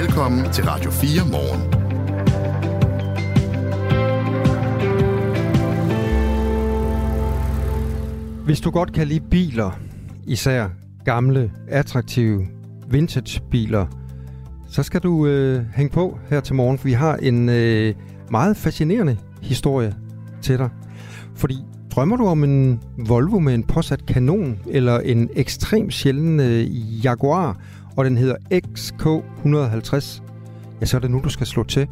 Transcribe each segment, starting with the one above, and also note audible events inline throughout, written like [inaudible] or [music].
Velkommen til Radio 4 morgen. Hvis du godt kan lide biler, især gamle, attraktive vintage-biler, så skal du øh, hænge på her til morgen, for vi har en øh, meget fascinerende historie til dig. Fordi drømmer du om en Volvo med en påsat kanon, eller en ekstrem sjælden øh, Jaguar, og den hedder XK150, ja, så er det nu, du skal slå til.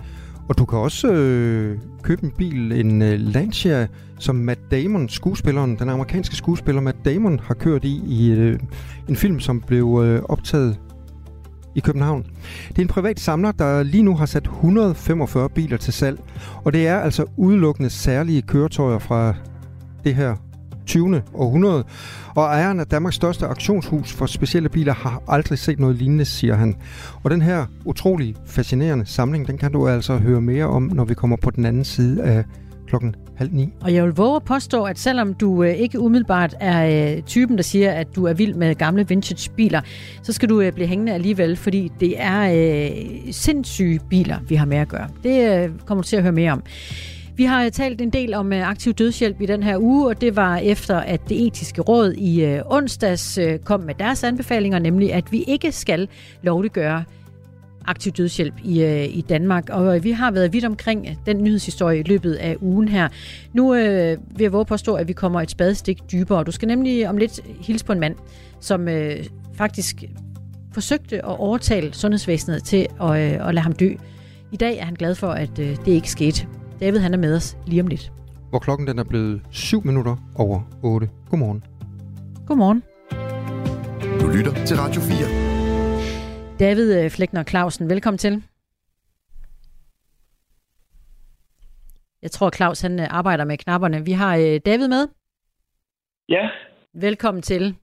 Og du kan også øh, købe en bil, en øh, Lancia, som Matt Damon, skuespilleren, den amerikanske skuespiller Matt Damon, har kørt i, i øh, en film, som blev øh, optaget i København. Det er en privat samler, der lige nu har sat 145 biler til salg, og det er altså udelukkende særlige køretøjer fra det her 20. århundrede. Og ejeren af Danmarks største auktionshus for specielle biler har aldrig set noget lignende, siger han. Og den her utrolig fascinerende samling, den kan du altså høre mere om, når vi kommer på den anden side af klokken halv ni. Og jeg vil våge at påstå, at selvom du øh, ikke umiddelbart er øh, typen, der siger, at du er vild med gamle vintage biler, så skal du øh, blive hængende alligevel, fordi det er øh, sindssyge biler, vi har med at gøre. Det øh, kommer du til at høre mere om. Vi har talt en del om øh, aktiv dødshjælp i den her uge, og det var efter, at det etiske råd i øh, onsdags øh, kom med deres anbefalinger, nemlig at vi ikke skal lovliggøre aktiv dødshjælp i, i Danmark. Og vi har været vidt omkring den nyhedshistorie i løbet af ugen her. Nu øh, vil jeg våge påstå, at vi kommer et spadestik dybere. Du skal nemlig om lidt hilse på en mand, som øh, faktisk forsøgte at overtale sundhedsvæsenet til at, øh, at lade ham dø. I dag er han glad for, at øh, det ikke skete. David han er med os lige om lidt. Hvor klokken den er blevet 7 minutter over 8. Godmorgen. Godmorgen. Du lytter til Radio 4. David øh, Flækner Clausen, velkommen til. Jeg tror, Claus han øh, arbejder med knapperne. Vi har øh, David med. Ja. Velkommen til.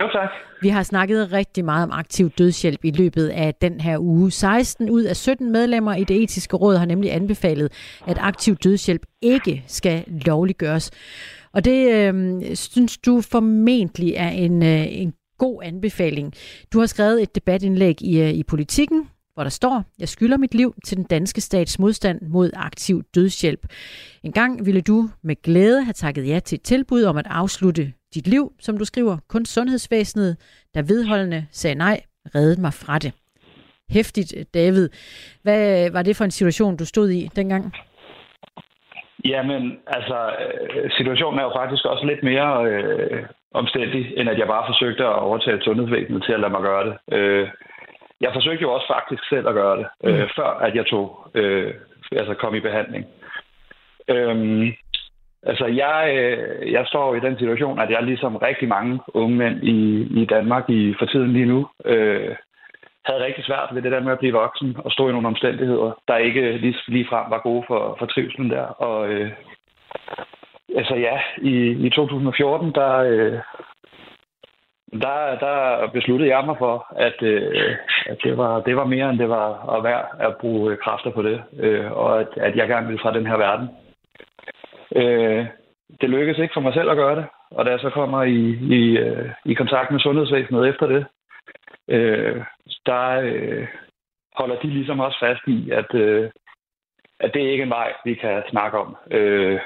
Jo, tak. Vi har snakket rigtig meget om aktiv dødshjælp i løbet af den her uge. 16 ud af 17 medlemmer i det etiske råd har nemlig anbefalet, at aktiv dødshjælp ikke skal lovliggøres. Og det øh, synes du formentlig er en, øh, en god anbefaling. Du har skrevet et debatindlæg i, øh, i Politiken, hvor der står, jeg skylder mit liv til den danske stats modstand mod aktiv dødshjælp. En gang ville du med glæde have takket ja til et tilbud om at afslutte dit liv, som du skriver. Kun sundhedsvæsenet, der vedholdende sagde nej, reddede mig fra det. Hæftigt, David. Hvad var det for en situation, du stod i dengang? Jamen, altså, øh, situationen er jo faktisk også lidt mere øh, omstændig, end at jeg bare forsøgte at overtage sundhedsvæsenet til at lade mig gøre det. Øh, jeg forsøgte jo også faktisk selv at gøre det, øh, mm. før at jeg tog, øh, altså kom i behandling. Øh, Altså, jeg, øh, jeg står i den situation, at jeg ligesom rigtig mange unge mænd i, i Danmark i, for tiden lige nu, øh, havde rigtig svært ved det der med at blive voksen og stå i nogle omstændigheder, der ikke lige, lige frem var gode for, for trivselen der. Og øh, altså ja, i, i 2014, der, øh, der, der besluttede jeg mig for, at, øh, at det, var, det var mere, end det var at være at bruge kræfter på det, øh, og at, at jeg gerne ville fra den her verden. Øh, det lykkedes ikke for mig selv at gøre det, og da jeg så kommer i, i, øh, i kontakt med sundhedsvæsenet efter det, øh, der øh, holder de ligesom også fast i, at, øh, at det ikke er en vej, vi kan snakke om. Øh,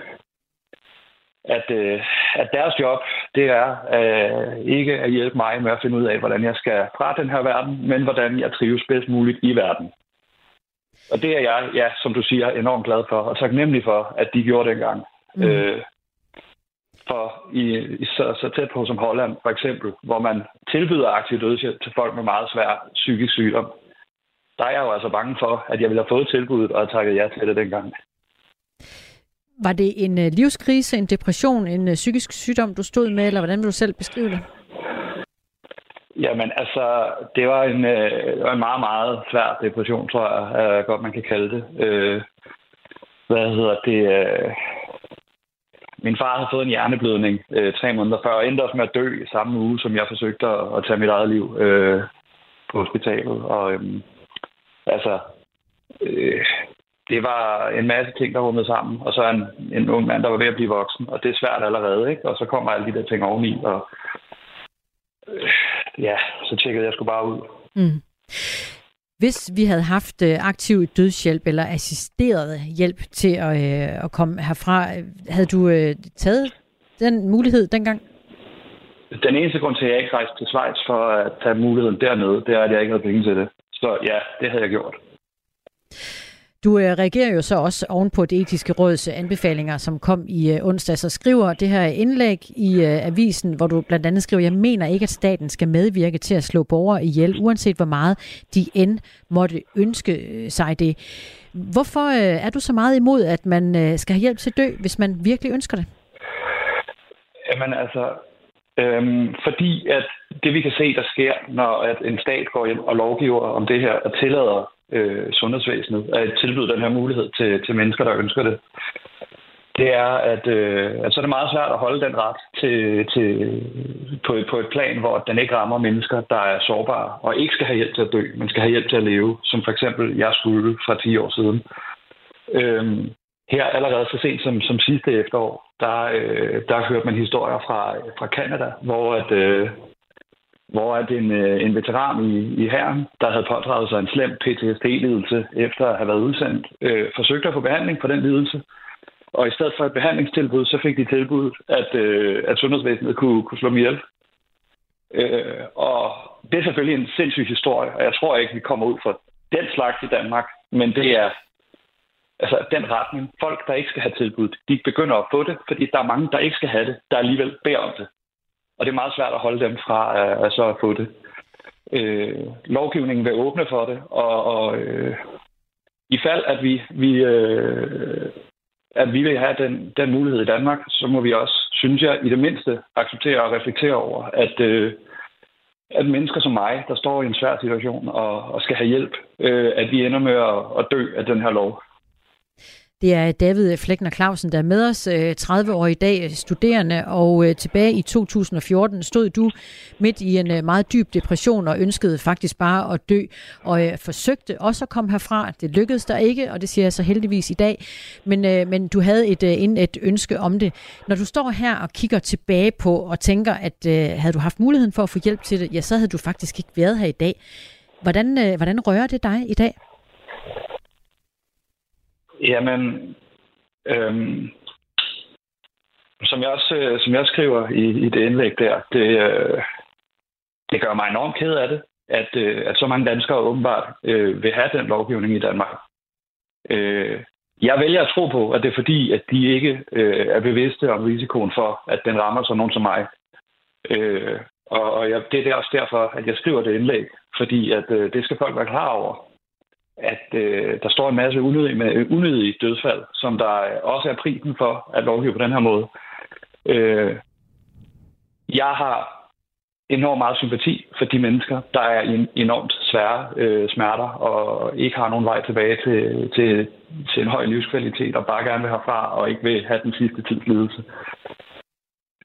at, øh, at deres job, det er øh, ikke at hjælpe mig med at finde ud af, hvordan jeg skal fra den her verden, men hvordan jeg trives bedst muligt i verden. Og det er jeg, ja, som du siger, enormt glad for, og taknemmelig for, at de gjorde dengang. Mm. Øh, for i, så, så tæt på som Holland, for eksempel, hvor man tilbyder aktiv dødshjælp til folk med meget svær psykisk sygdom, der er jeg jo altså bange for, at jeg ville have fået tilbuddet og takket ja til det dengang. Var det en øh, livskrise, en depression, en øh, psykisk sygdom, du stod med, eller hvordan vil du selv beskrive det? Jamen, altså, det var en, øh, var en meget, meget svær depression, tror jeg, er godt man kan kalde det. Øh, hvad hedder det? Øh, min far havde fået en hjerneblødning øh, tre måneder før, og endte også med at dø samme uge, som jeg forsøgte at, at tage mit eget liv øh, på hospitalet. Og øh, altså, øh, det var en masse ting, der rummede sammen. Og så en, en ung mand, der var ved at blive voksen, og det er svært allerede, ikke? Og så kommer alle de der ting oveni, og øh, ja, så tjekkede jeg sgu bare ud. Mm. Hvis vi havde haft øh, aktiv dødshjælp eller assisteret hjælp til at, øh, at komme herfra, øh, havde du øh, taget den mulighed dengang? Den eneste grund til, at jeg ikke rejste til Schweiz for at tage muligheden dernede, det er, at jeg ikke havde penge til det. Så ja, det havde jeg gjort. Du øh, reagerer jo så også oven på det etiske råds anbefalinger, som kom i øh, onsdag, så skriver det her indlæg i øh, avisen, hvor du blandt andet skriver, jeg mener ikke, at staten skal medvirke til at slå borgere ihjel, uanset hvor meget de end måtte ønske øh, sig det. Hvorfor øh, er du så meget imod, at man øh, skal have hjælp til at dø, hvis man virkelig ønsker det? Jamen altså, øhm, fordi at det vi kan se, der sker, når at en stat går hjem og lovgiver om det her og tillader øh, sundhedsvæsenet at tilbyde den her mulighed til, til mennesker, der ønsker det, det er, at, øh, at så er det meget svært at holde den ret til, til, på, på et plan, hvor den ikke rammer mennesker, der er sårbare og ikke skal have hjælp til at dø, men skal have hjælp til at leve, som for eksempel jeg skulle fra 10 år siden. Øhm, her allerede så sent som, som sidste efterår, der, øh, der hørte man historier fra, fra Canada, hvor at, øh, hvor at en, øh, en veteran i, i herren, der havde pådraget sig en slem PTSD-lidelse efter at have været udsendt, øh, forsøgte at få behandling for den lidelse. Og i stedet for et behandlingstilbud, så fik de tilbud, at, øh, at sundhedsvæsenet kunne, kunne slå dem ihjel. Øh, og det er selvfølgelig en sindssyg historie, og jeg tror ikke, vi kommer ud for den slags i Danmark, men det er altså den retning. Folk, der ikke skal have tilbud, de begynder at få det, fordi der er mange, der ikke skal have det, der alligevel beder om det. Og det er meget svært at holde dem fra at, at så få det. Øh, lovgivningen vil åbne for det, og, og øh, i fald, at vi, vi, øh, at vi vil have den, den mulighed i Danmark, så må vi også, synes jeg, i det mindste acceptere og reflektere over, at, øh, at mennesker som mig, der står i en svær situation og, og skal have hjælp, øh, at vi ender med at, at dø af den her lov. Det er David Flækner Clausen, der er med os, øh, 30 år i dag, øh, studerende, og øh, tilbage i 2014 stod du midt i en meget dyb depression og ønskede faktisk bare at dø, og forsøgte også at komme herfra. Det lykkedes der ikke, og det siger jeg så heldigvis i dag, men, men du havde et, et ønske om det. Når du står her og kigger tilbage på og tænker, at havde du haft muligheden for at få hjælp til det, ja, så havde du faktisk ikke været her i dag. Hvordan, hvordan rører det dig i dag? Jamen, øhm, som, jeg også, øh, som jeg skriver i, i det indlæg der, det, øh, det gør mig enormt ked af det, at, øh, at så mange danskere åbenbart øh, vil have den lovgivning i Danmark. Øh, jeg vælger at tro på, at det er fordi, at de ikke øh, er bevidste om risikoen for, at den rammer sådan nogen som mig. Øh, og og jeg, det er også derfor, at jeg skriver det indlæg, fordi at øh, det skal folk være klar over at øh, der står en masse unødige, med, unødige dødsfald, som der øh, også er prisen for at lovgive på den her måde. Øh, jeg har enormt meget sympati for de mennesker, der er i enormt svære øh, smerter og ikke har nogen vej tilbage til, til, til en høj livskvalitet og bare gerne vil herfra og ikke vil have den sidste tids lidelse.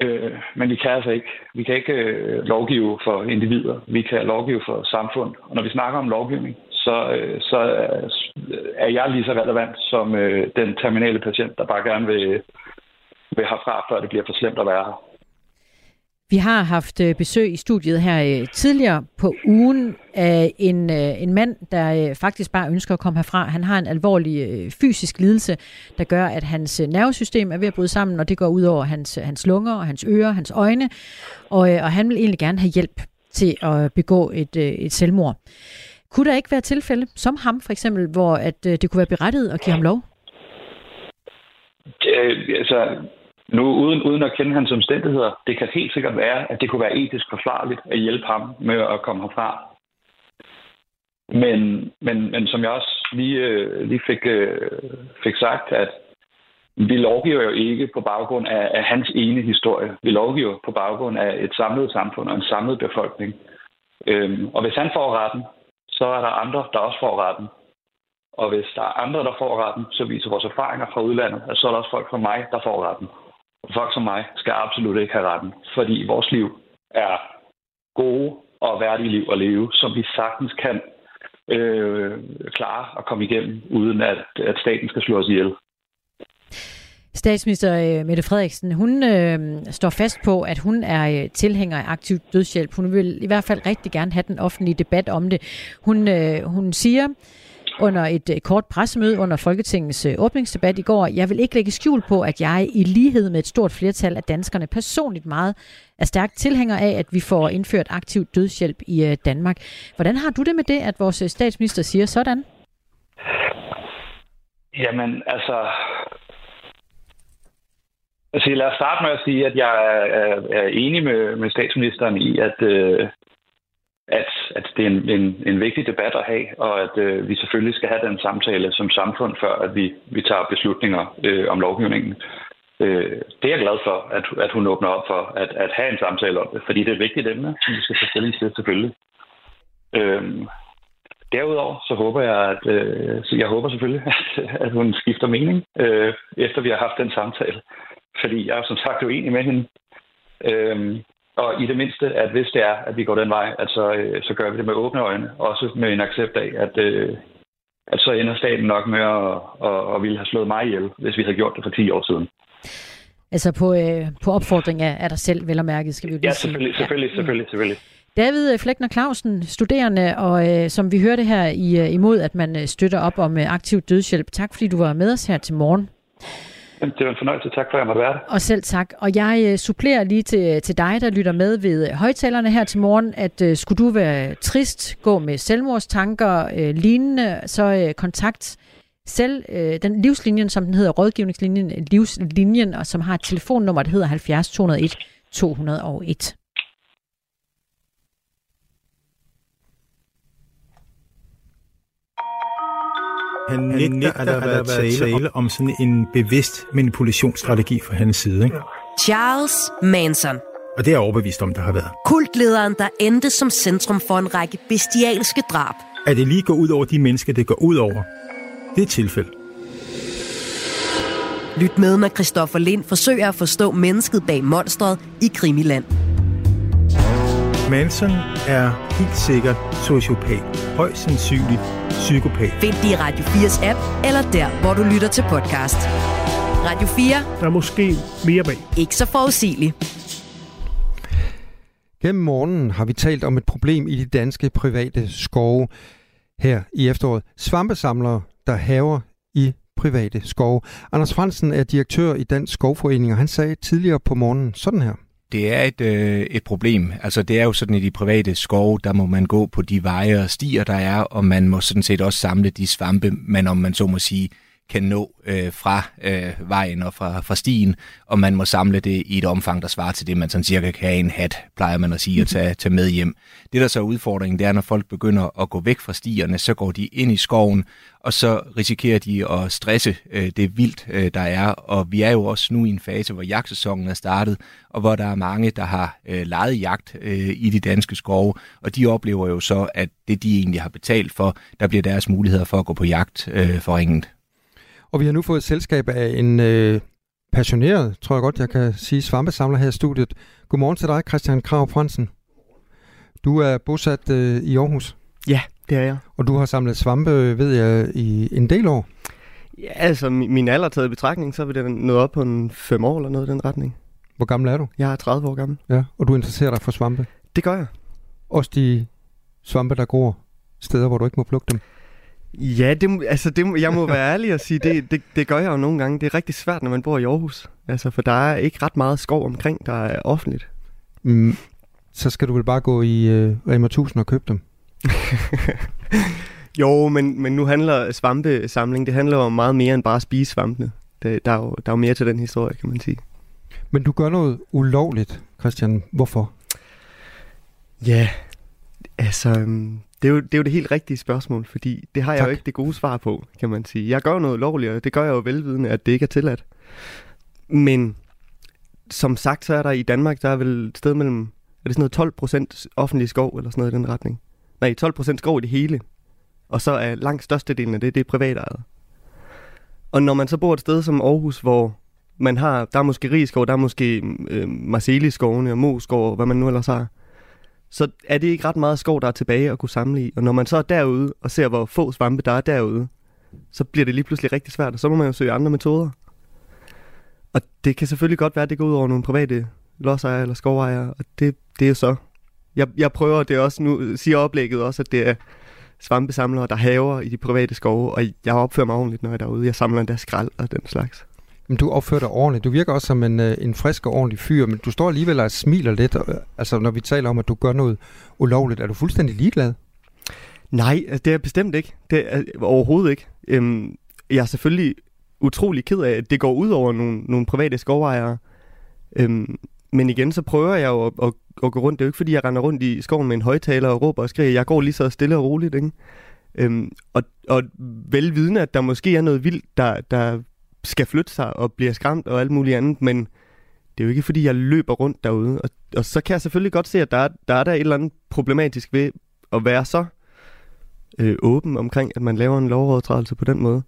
Øh, men vi kan altså ikke. Vi kan ikke øh, lovgive for individer. Vi kan lovgive for samfund. Og når vi snakker om lovgivning, så, øh, så øh, er jeg lige så relevant som øh, den terminale patient, der bare gerne vil, vil herfra, før det bliver for slemt at være her. Vi har haft øh, besøg i studiet her øh, tidligere på ugen af en, en mand, der faktisk bare ønsker at komme herfra. Han har en alvorlig fysisk lidelse, der gør, at hans nervesystem er ved at bryde sammen, og det går ud over hans, hans lunger, og hans ører, hans øjne. Og, og han vil egentlig gerne have hjælp til at begå et, et selvmord. Kunne der ikke være tilfælde, som ham for eksempel, hvor at, øh, det kunne være berettiget at give ham lov? Det, altså, nu uden, uden at kende hans omstændigheder, det kan helt sikkert være, at det kunne være etisk forsvarligt at hjælpe ham med at komme herfra. Men, men, men som jeg også lige, øh, lige fik, øh, fik sagt, at vi lovgiver jo ikke på baggrund af, af hans ene historie. Vi lovgiver på baggrund af et samlet samfund og en samlet befolkning. Øhm, og hvis han får retten, så er der andre, der også får retten. Og hvis der er andre, der får retten, så viser vores erfaringer fra udlandet, at så er der også folk som mig, der får retten. Og folk som mig skal absolut ikke have retten, fordi vores liv er gode og værdige liv at leve, som vi sagtens kan øh, klare at komme igennem, uden at, at staten skal slå os ihjel. Statsminister øh, Mette Frederiksen, hun øh, står fast på, at hun er øh, tilhænger af aktiv dødshjælp. Hun vil i hvert fald rigtig gerne have den offentlige debat om det. Hun, øh, hun siger under et øh, kort pressemøde under Folketingets øh, åbningsdebat i går, jeg vil ikke lægge skjul på, at jeg i lighed med et stort flertal af danskerne personligt meget er stærkt tilhænger af, at vi får indført aktiv dødshjælp i øh, Danmark. Hvordan har du det med det, at vores øh, statsminister siger sådan? Jamen, altså... Altså, lad os starte med at sige, at jeg er, er, er enig med, med statsministeren i, at, øh, at, at det er en, en, en vigtig debat at have, og at øh, vi selvfølgelig skal have den samtale som samfund, før at vi, vi tager beslutninger øh, om lovgivningen. Øh, det er jeg glad for, at, at hun åbner op for at, at have en samtale om det, fordi det er et vigtigt emne, som vi skal tage stilling til selvfølgelig. Øh, derudover så håber jeg, at øh, så jeg håber selvfølgelig, [laughs] at, at hun skifter mening, øh, efter vi har haft den samtale. Fordi jeg er som sagt uenig med hende. Øh, og i det mindste, at hvis det er, at vi går den vej, at så, øh, så gør vi det med åbne øjne. Også med en accept af, at, øh, at så ender staten nok med at, at, at ville have slået mig ihjel, hvis vi havde gjort det for 10 år siden. Altså på, øh, på opfordring af, af dig selv, vel og mærket, skal vi jo lige Ja, selvfølgelig, sige. selvfølgelig, Ja. selvfølgelig, selvfølgelig. David Flækner Clausen, studerende, og øh, som vi hørte her i, øh, imod, at man øh, støtter op om øh, aktiv dødshjælp. Tak fordi du var med os her til morgen. Jamen, Det var en fornøjelse. Tak for, at jeg måtte være der. Og selv tak. Og jeg øh, supplerer lige til, øh, til dig, der lytter med ved øh, højtalerne her til morgen, at øh, skulle du være trist, gå med selvmordstanker, øh, lignende, så øh, kontakt selv øh, den livslinjen, som den hedder, rådgivningslinjen, livslinjen, og som har et telefonnummer, der hedder 70 201 201. Han nægter, at der har været tale om sådan en bevidst manipulationsstrategi fra hans side. Ikke? Charles Manson. Og det er jeg overbevist om, der har været. Kultlederen, der endte som centrum for en række bestialske drab. At det lige går ud over de mennesker, det går ud over, det er et tilfælde. Lyt med, når Christoffer Lind forsøger at forstå mennesket bag monstret i Krimiland. Manson er helt sikkert sociopat. Højst sandsynligt psykopat. Find det i Radio 4's app, eller der, hvor du lytter til podcast. Radio 4. Der er måske mere bag. Ikke så forudsigeligt. Gennem morgenen har vi talt om et problem i de danske private skove her i efteråret. Svampesamlere, der haver i private skove. Anders Fransen er direktør i Dansk Skovforening, og han sagde tidligere på morgenen sådan her. Det er et, øh, et problem. Altså det er jo sådan, i de private skove, der må man gå på de veje og stier, der er, og man må sådan set også samle de svampe, man om man så må sige, kan nå øh, fra øh, vejen og fra, fra stien, og man må samle det i et omfang, der svarer til det, man sådan cirka kan have en hat, plejer man at sige, at tage, tage med hjem. Det, der så er udfordringen, det er, når folk begynder at gå væk fra stierne, så går de ind i skoven, og så risikerer de at stresse øh, det vildt, øh, der er. Og vi er jo også nu i en fase, hvor jagtsæsonen er startet, og hvor der er mange, der har øh, lejet jagt øh, i de danske skove, og de oplever jo så, at det, de egentlig har betalt for, der bliver deres muligheder for at gå på jagt øh, forringet. Og vi har nu fået selskab af en øh, passioneret, tror jeg godt, jeg kan sige, svampesamler her i studiet. Godmorgen til dig, Christian Krav Fransen. Du er bosat øh, i Aarhus, Ja, det er jeg. og du har samlet svampe, ved jeg, i en del år. Ja, altså, min, alder taget i betragtning, så vil det nået op på en fem år eller noget i den retning. Hvor gammel er du? Jeg er 30 år gammel. Ja, og du interesserer dig for svampe. Det gør jeg. Også de svampe, der gror steder, hvor du ikke må plukke dem. Ja, det, altså, det, jeg må være ærlig og sige, det, det, det gør jeg jo nogle gange. Det er rigtig svært, når man bor i Aarhus. Altså, for der er ikke ret meget skov omkring, der er offentligt. Mm, så skal du vel bare gå i øh, Rema 1000 og købe dem. [laughs] Jo, men, men nu handler svampesamling, det handler om meget mere end bare at spise svampene. Det, der, er jo, der er jo mere til den historie, kan man sige. Men du gør noget ulovligt, Christian. Hvorfor? Ja, altså, øhm, det er, jo, det er jo det helt rigtige spørgsmål, fordi det har jeg Tak. jo ikke det gode svar på, kan man sige. Jeg gør jo noget lovligt, og det gør jeg jo velvidende, at det ikke er tilladt. Men som sagt, så er der i Danmark, der er vel et sted mellem, er det sådan noget 12 procent offentlig skov, eller sådan noget i den retning? Nej, 12 procent skov i det hele. Og så er langt størstedelen af det, det er privatejet. Og når man så bor et sted som Aarhus, hvor man har, der er måske rigskov, der er måske øh, Marceliskovene og Moskov, og hvad man nu ellers har, så er det ikke ret meget skov, der er tilbage at kunne samle i. Og når man så er derude og ser, hvor få svampe der er derude, så bliver det lige pludselig rigtig svært, og så må man jo søge andre metoder. Og det kan selvfølgelig godt være, at det går ud over nogle private lodsejere eller skovejere, og det, det er jo så. Jeg, jeg prøver det også nu, siger oplægget også, at det er svampesamlere, der haver i de private skove, og jeg opfører mig ordentligt, når jeg er derude. Jeg samler endda skrald og den slags. Men du opfører dig ordentligt. Du virker også som en, øh, en frisk og ordentlig fyr, men du står alligevel og smiler lidt. Og, øh, altså, når vi taler om, at du gør noget ulovligt, er du fuldstændig ligeglad? Nej, øh, det er jeg bestemt ikke. Det er øh, overhovedet ikke. Øhm, jeg er selvfølgelig utrolig ked af, at det går ud over nogle, nogle private skovejere. Øhm, men igen, så prøver jeg jo at, at, at gå rundt. Det er jo ikke, fordi jeg render rundt i skoven med en højtaler og råber og skriger. Jeg går lige så stille og roligt, ikke? Øhm, og, og velvidende, at der måske er noget vildt, der, der skal flytte sig og bliver skræmt og alt muligt andet, men det er jo ikke, fordi jeg løber rundt derude. Og, og så kan jeg selvfølgelig godt se, at der er, der er der et eller andet problematisk ved at være så øh, åben omkring, at man laver en lovovertrædelse på den måde.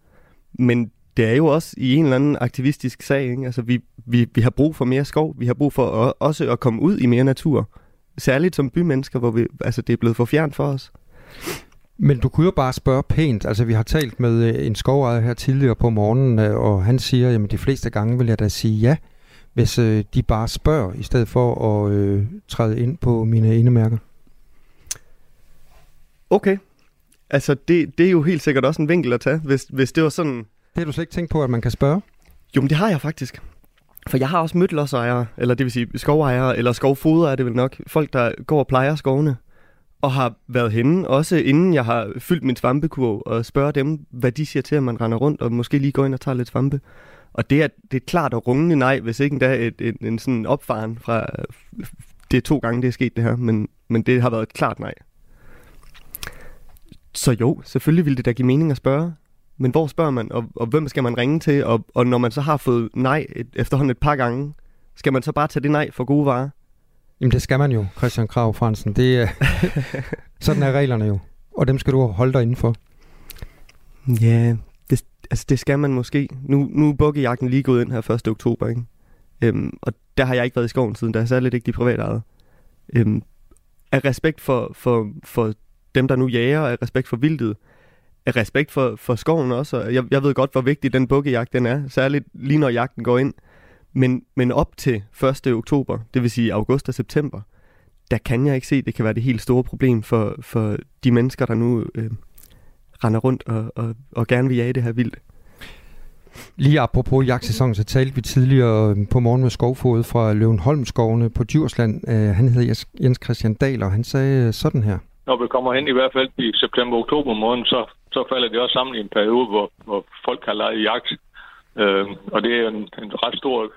Men det er jo også i en eller anden aktivistisk sag. Ikke? Altså, vi, vi, vi har brug for mere skov. Vi har brug for at, også at komme ud i mere natur. Særligt som bymennesker, hvor vi, altså, det er blevet for fjernt for os. Men du kunne jo bare spørge pænt. Altså, vi har talt med øh, en skovejer her tidligere på morgenen, øh, og han siger, at de fleste gange vil jeg da sige ja, hvis øh, de bare spørger, i stedet for at øh, træde ind på mine indemærker. Okay. Altså, det, det er jo helt sikkert også en vinkel at tage, hvis, hvis det var sådan... Det har du slet ikke tænkt på, at man kan spørge? Jo, men det har jeg faktisk. For jeg har også mødt lodsejere, eller det vil sige skovejere, eller skovfoder er det vel nok. Folk, der går og plejer skovene og har været henne, også inden jeg har fyldt min svampekurv, og spørger dem, hvad de siger til, at man render rundt, og måske lige går ind og tager lidt svampe. Og det er, det er klart og rungende nej, hvis ikke endda et, et, en sådan opfaren fra... Det er to gange, det er sket det her, men, men det har været et klart nej. Så jo, selvfølgelig ville det da give mening at spørge. Men hvor spørger man, og, og hvem skal man ringe til? Og, og når man så har fået nej et, efterhånden et par gange, skal man så bare tage det nej for gode varer? Jamen det skal man jo, Christian Krav Fransen. Det, er, [laughs] sådan er reglerne jo. Og dem skal du holde dig indenfor. Ja, det, altså det skal man måske. Nu, nu er bukkejagten lige gået ind her 1. oktober, ikke? Øhm, og der har jeg ikke været i skoven siden, der er særligt ikke de private ejet. Øhm, af respekt for, for, for dem, der nu jager, af respekt for vildtet, af respekt for, for skoven også. Og jeg, jeg ved godt, hvor vigtig den bukkejagt den er, særligt lige når jagten går ind. Men, men op til 1. oktober, det vil sige august og september, der kan jeg ikke se, at det kan være det helt store problem for, for de mennesker, der nu øh, render rundt og, og, og gerne vil jage det her vildt. Lige apropos jagtsæsonen, så talte vi tidligere øh, på morgen med skovfod fra Løvenholmskovene på Djursland. Øh, han hedder Jens Christian Dahl, og han sagde sådan her. Når vi kommer hen i hvert fald i september-oktober måned, så, så falder det også sammen i en periode, hvor, hvor folk har lejet jagt. Øh, og det er en, en ret stor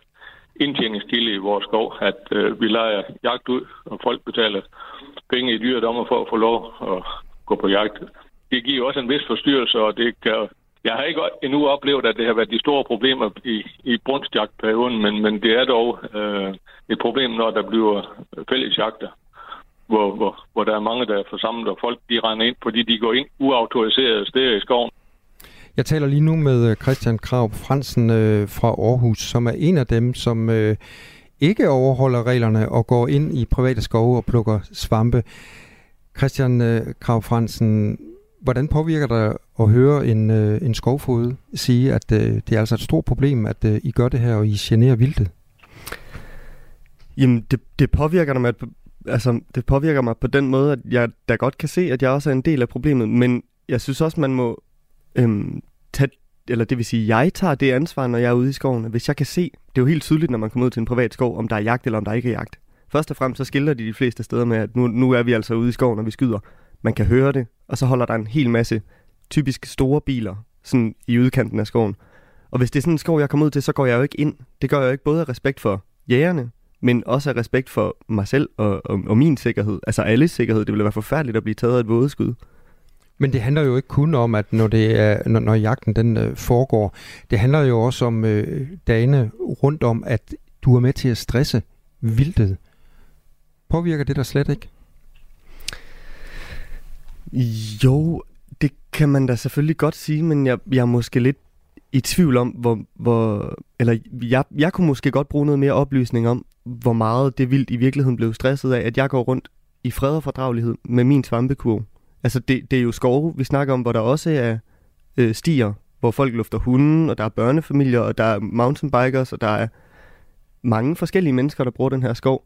indtjeningskilde i vores skov, at øh, vi leger jagt ud, og folk betaler penge i dyredommer for at få lov at gå på jagt. Det giver også en vis forstyrrelse, og det kan, jeg har ikke endnu oplevet, at det har været de store problemer i, i brunstjagtperioden, men, men det er dog øh, et problem, når der bliver fællesjagter, hvor, hvor, hvor der er mange, der er forsamlet, og folk de render ind, fordi de går ind uautoriserede steder i skoven. Jeg taler lige nu med øh, Christian Krav Fransen øh, fra Aarhus, som er en af dem, som øh, ikke overholder reglerne og går ind i private skove og plukker svampe. Christian øh, Krav Fransen, hvordan påvirker det at høre en, øh, en skovfod sige, at øh, det er altså et stort problem, at øh, I gør det her, og I generer vildtet? Jamen, det, det påvirker mig, altså, det påvirker mig på den måde, at jeg da godt kan se, at jeg også er en del af problemet, men jeg synes også, man må øhm, tage, eller det vil sige, jeg tager det ansvar, når jeg er ude i skoven. Hvis jeg kan se, det er jo helt tydeligt, når man kommer ud til en privat skov, om der er jagt eller om der ikke er jagt. Først og fremmest så skiller de de fleste steder med, at nu, nu er vi altså ude i skoven, og vi skyder. Man kan høre det, og så holder der en hel masse typisk store biler sådan i udkanten af skoven. Og hvis det er sådan en skov, jeg kommer ud til, så går jeg jo ikke ind. Det gør jeg jo ikke både af respekt for jægerne, men også af respekt for mig selv og, og, og min sikkerhed. Altså alles sikkerhed. Det ville være forfærdeligt at blive taget af et vådeskud. Men det handler jo ikke kun om, at når, det er, når, når jagten den øh, foregår, det handler jo også om øh, dagene rundt om, at du er med til at stresse vildtet. Påvirker det der slet ikke? Jo, det kan man da selvfølgelig godt sige, men jeg, jeg er måske lidt i tvivl om, hvor, hvor eller jeg, jeg kunne måske godt bruge noget mere oplysning om, hvor meget det vildt i virkeligheden blev stresset af, at jeg går rundt i fred og fordragelighed med min svampekurv. Altså det, det er jo skove, vi snakker om, hvor der også er øh, stier hvor folk lufter hunden, og der er børnefamilier, og der er mountainbikers, og der er mange forskellige mennesker, der bruger den her skov.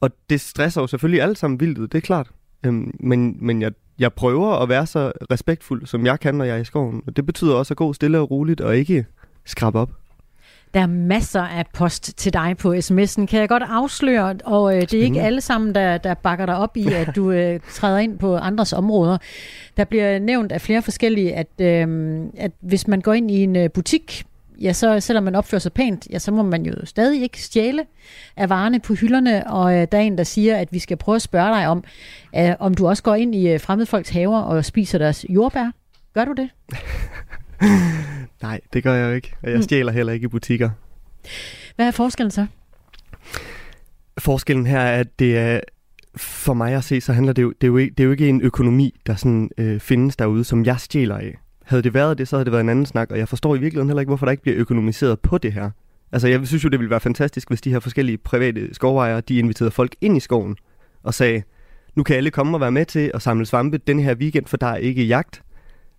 Og det stresser jo selvfølgelig alle sammen vildt det er klart. Øhm, men men jeg, jeg prøver at være så respektfuld, som jeg kan, når jeg er i skoven. Og det betyder også at gå stille og roligt, og ikke skrabe op. Der er masser af post til dig på sms'en, kan jeg godt afsløre, og øh, det er ikke alle sammen, der, der bakker dig op i, at du øh, træder ind på andres områder. Der bliver nævnt af flere forskellige, at, øh, at hvis man går ind i en øh, butik, ja, så selvom man opfører sig pænt, ja, så må man jo stadig ikke stjæle af varerne på hylderne, og øh, der er en, der siger, at vi skal prøve at spørge dig om, øh, om du også går ind i øh, fremmede folks haver og spiser deres jordbær. Gør du det? [laughs] [laughs] Nej, det gør jeg jo ikke. Og jeg Mm. stjæler heller ikke i butikker. Hvad er forskellen så? Forskellen her er, at det er, for mig at se, så handler det jo, det er jo, ikke, det er jo ikke en økonomi, der sådan, øh, findes derude, som jeg stjæler af. Havde det været det, så havde det været en anden snak, og jeg forstår i virkeligheden heller ikke, hvorfor der ikke bliver økonomiseret på det her. Altså, jeg synes jo, det ville være fantastisk, hvis de her forskellige private skovejere, de inviterede folk ind i skoven og sagde, nu kan alle komme og være med til at samle svampe den her weekend, for der er ikke jagt.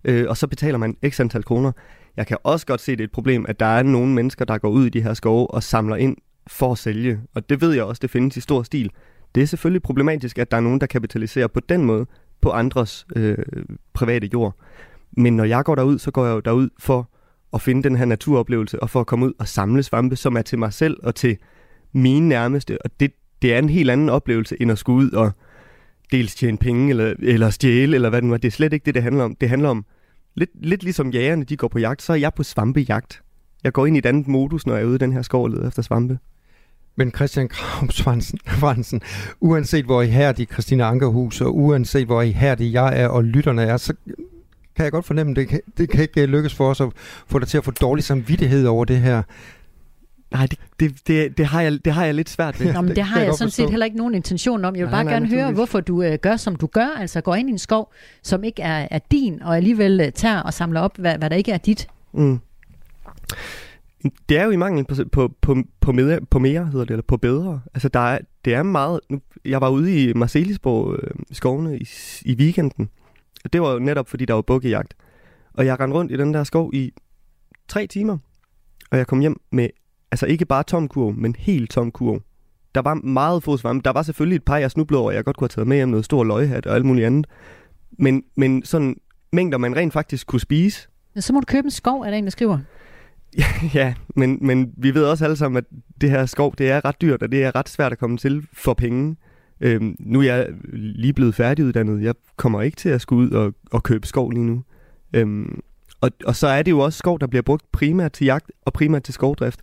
Øh, og så betaler man x antal kroner. Jeg kan også godt se, det er et problem, at der er nogle mennesker, der går ud i de her skove og samler ind for at sælge. Og det ved jeg også, det findes i stor stil. Det er selvfølgelig problematisk, at der er nogen, der kapitaliserer på den måde på andres øh, private jord. Men når jeg går derud, så går jeg jo derud for at finde den her naturoplevelse, og for at komme ud og samle svampe, som er til mig selv og til mine nærmeste. Og det, det er en helt anden oplevelse, end at skulle ud og dels tjene penge, eller, eller stjæle, eller hvad det nu er. Det er slet ikke det, det handler om. Det handler om, lidt, lidt ligesom jægerne, de går på jagt, så er jeg på svampejagt. Jeg går ind i et andet modus, når jeg er ude i den her skov og leder efter svampe. Men Christian Kramsvansen, uanset [laughs] hvor uanset hvor ihærdig Christina Ankerhus, og uanset hvor ihærdig jeg er, og lytterne er, så kan jeg godt fornemme, det kan, det kan ikke lykkes for os at få dig til at få dårlig samvittighed over det her. Nej, det, det, det, det, har, jeg, det har jeg lidt svært ved. Nå, men det, det har jeg jeg sådan forstå. set heller ikke nogen intention om. Jeg vil Nej, bare nej, gerne høre, naturligvis. hvorfor du øh, gør, som du gør. Altså går ind i en skov, som ikke er, er din, og alligevel øh, tager og samler op, hvad, hvad der ikke er dit. Mm. Det er jo i mangel på, på, på, på, mere, på mere, hedder det, eller på bedre. Altså, der er, det er meget... Nu, jeg var ude i Marcelisborg øh, skovene i, i weekenden, og det var jo netop, fordi der var bukkejagt. Og jeg rendte rundt i den der skov i tre timer, og jeg kom hjem med, altså ikke bare tom kurv, men helt tom kurv. Der var meget få svampe. Der var selvfølgelig et par, jeg snublede over, jeg godt kunne have taget med hjem, noget stor løghat og alt muligt andet. Men, men sådan mængder, man rent faktisk kunne spise, Men så må du købe en skov, er der en, der skriver. [laughs] Ja, men, men vi ved også alle sammen, at det her skov, det er ret dyrt, og det er ret svært at komme til for penge. Øhm, nu er jeg lige blevet færdiguddannet. Jeg kommer ikke til at skulle ud og, og købe skov lige nu. Øhm, og, og så er det jo også skov, der bliver brugt primært til jagt og primært til skovdrift.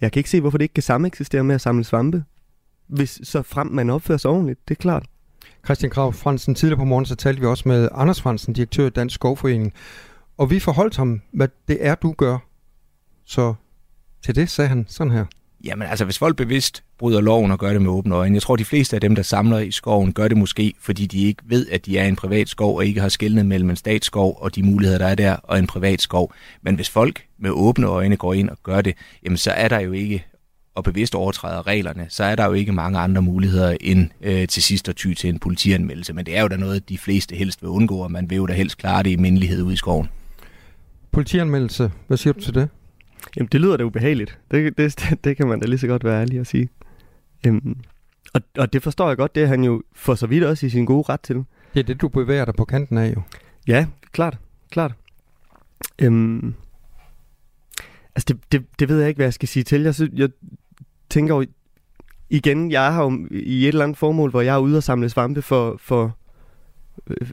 Jeg kan ikke se, hvorfor det ikke kan sameksistere med at samle svampe. Hvis så frem man opfører sig ordentligt, det er klart. Christian Krav Fransen, tidligere på morgen, så talte vi også med Anders Fransen, direktør i Dansk Skovforening. Og vi forholdt ham, hvad det er, du gør. Så til det sagde han sådan her. Jamen altså, hvis folk bevidst bryder loven og gør det med åbne øjne, jeg tror, de fleste af dem, der samler i skoven, gør det måske, fordi de ikke ved, at de er en privat skov, og ikke har skældnet mellem en statsskov og de muligheder, der er der, og en privat skov. Men hvis folk med åbne øjne går ind og gør det, jamen så er der jo ikke, og bevidst overtræder reglerne, så er der jo ikke mange andre muligheder end øh, til sidst at ty til en politianmeldelse. Men det er jo da noget, de fleste helst vil undgå, og man vil jo da helst klare det i mindelighed ude i skoven. Politianmeldelse, hvad siger du til det? Jamen, det lyder da ubehageligt. Det, det, [laughs] det kan man da lige så godt være ærlig at sige. Øhm, og, og det forstår jeg godt, det er han jo for så vidt også i sin gode ret til. Det er det, du bevæger dig på kanten af jo. Ja, klart, klart. Øhm, altså, det, det, det ved jeg ikke, hvad jeg skal sige til. Jeg, synes, jeg tænker jo, igen, jeg her jo i et eller andet formål, hvor jeg er ude og samle svampe for, for,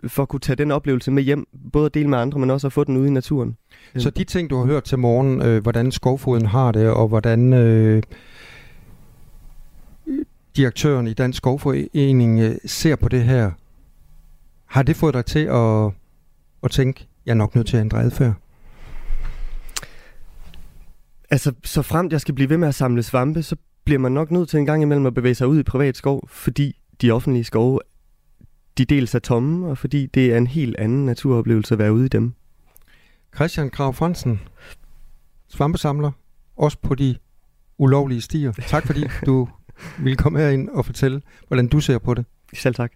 for at kunne tage den oplevelse med hjem. Både at dele med andre, men også at få den ude i naturen. Så de ting, du har hørt til morgen, øh, hvordan skovfoden har det, og hvordan øh, direktøren i Dansk Skovforening øh, ser på det her, har det fået dig til at, at tænke, jeg er nok nødt til at ændre adfærd? Altså, så fremt jeg skal blive ved med at samle svampe, så bliver man nok nødt til en gang imellem at bevæge sig ud i privat skov, fordi de offentlige skove, de dels er tomme, og fordi det er en helt anden naturoplevelse at være ude i dem. Christian Krav Fransen, svampesamler, også på de ulovlige stier. Tak fordi [laughs] du ville komme herind og fortælle, hvordan du ser på det. Selv tak.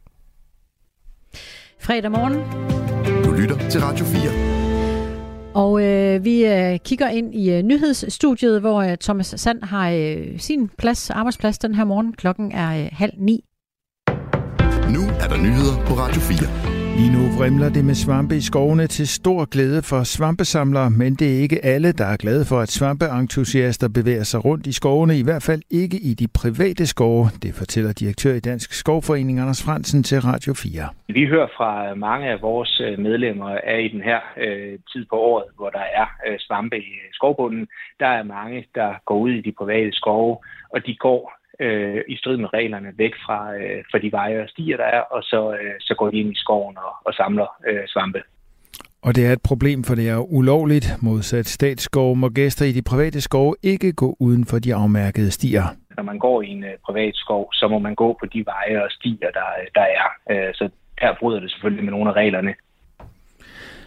Fredag morgen. Du lytter til Radio 4. Og øh, vi øh, kigger ind i øh, nyhedsstudiet, hvor øh, Thomas Sand har øh, sin plads, arbejdsplads den her morgen. Klokken er øh, halv ni. Nu er der nyheder på Radio 4. Lige nu vrimler det med svampe i skovene til stor glæde for svampesamlere, men det er ikke alle, der er glade for, at svampeentusiaster bevæger sig rundt i skovene, i hvert fald ikke i de private skove. Det fortæller direktør i Dansk Skovforening Anders Fransen til Radio 4. Vi hører fra mange af vores øh, medlemmer af i den her øh, tid på året, hvor der er øh, svampe i skovbunden. Der er mange, der går ud i de private skove, og de går øh, i strid med reglerne væk fra, øh, fra de veje og stier, der er, og så, øh, så går de ind i skoven og, og samler øh, svampe. Og det er et problem, for det er ulovligt. Modsat statsskov må gæster i de private skove ikke gå uden for de afmærkede stier. Når man går i en uh, privat skov, så må man gå på de veje og stier, der, der er. Uh, så her bryder det selvfølgelig med nogle af reglerne.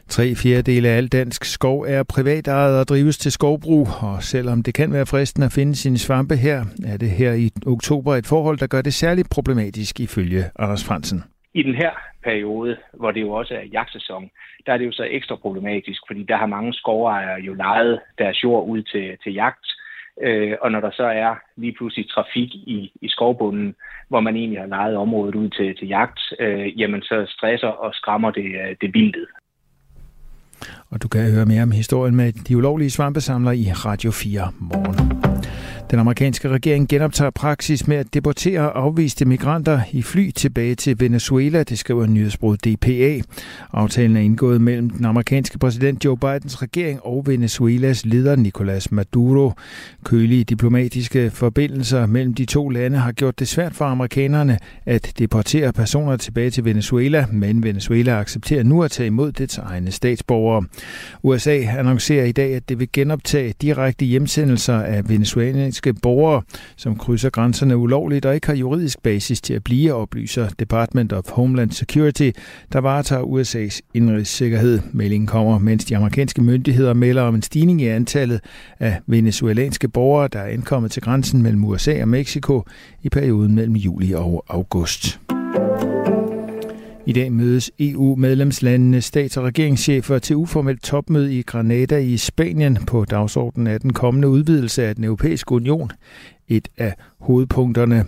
Tre fjerdedele af al dansk skov er privatejet og drives til skovbrug, og selvom det kan være fristende at finde sine svampe her, er det her i oktober et forhold, der gør det særligt problematisk ifølge Anders Fransen. I den her periode, hvor det jo også er jagtsæson, der er det jo så ekstra problematisk, fordi der har mange skovejere jo lejet deres jord ud til, til jagt, øh, og når der så er lige pludselig trafik i, i skovbunden, hvor man egentlig har lejet området ud til, til jagt, øh, jamen så stresser og skræmmer det, øh, det vildt. Og du kan høre mere om historien med de ulovlige svampesamlere i Radio 4 morgen. Den amerikanske regering genoptager praksis med at deportere afviste migranter i fly tilbage til Venezuela, det skriver nyhedsbruget DPA. Aftalen er indgået mellem den amerikanske præsident Joe Bidens regering og Venezuelas leder Nicolas Maduro. Kølige diplomatiske forbindelser mellem de to lande har gjort det svært for amerikanerne at deportere personer tilbage til Venezuela, men Venezuela accepterer nu at tage imod dets egne statsborgere. USA annoncerer i dag, at det vil genoptage direkte hjemsendelser af venezuelanske amerikanske borgere, som krydser grænserne ulovligt og ikke har juridisk basis til at blive, oplyser Department of Homeland Security, der varetager USA's indrigssikkerhed. Meldingen kommer, mens de amerikanske myndigheder melder om en stigning i antallet af venezuelanske borgere, der er indkommet til grænsen mellem USA og Mexico i perioden mellem juli og august. I dag mødes EU-medlemslandenes stats- og regeringschefer til uformelt topmøde i Granada i Spanien på dagsordenen af den kommende udvidelse af den europæiske union. Et af hovedpunkterne.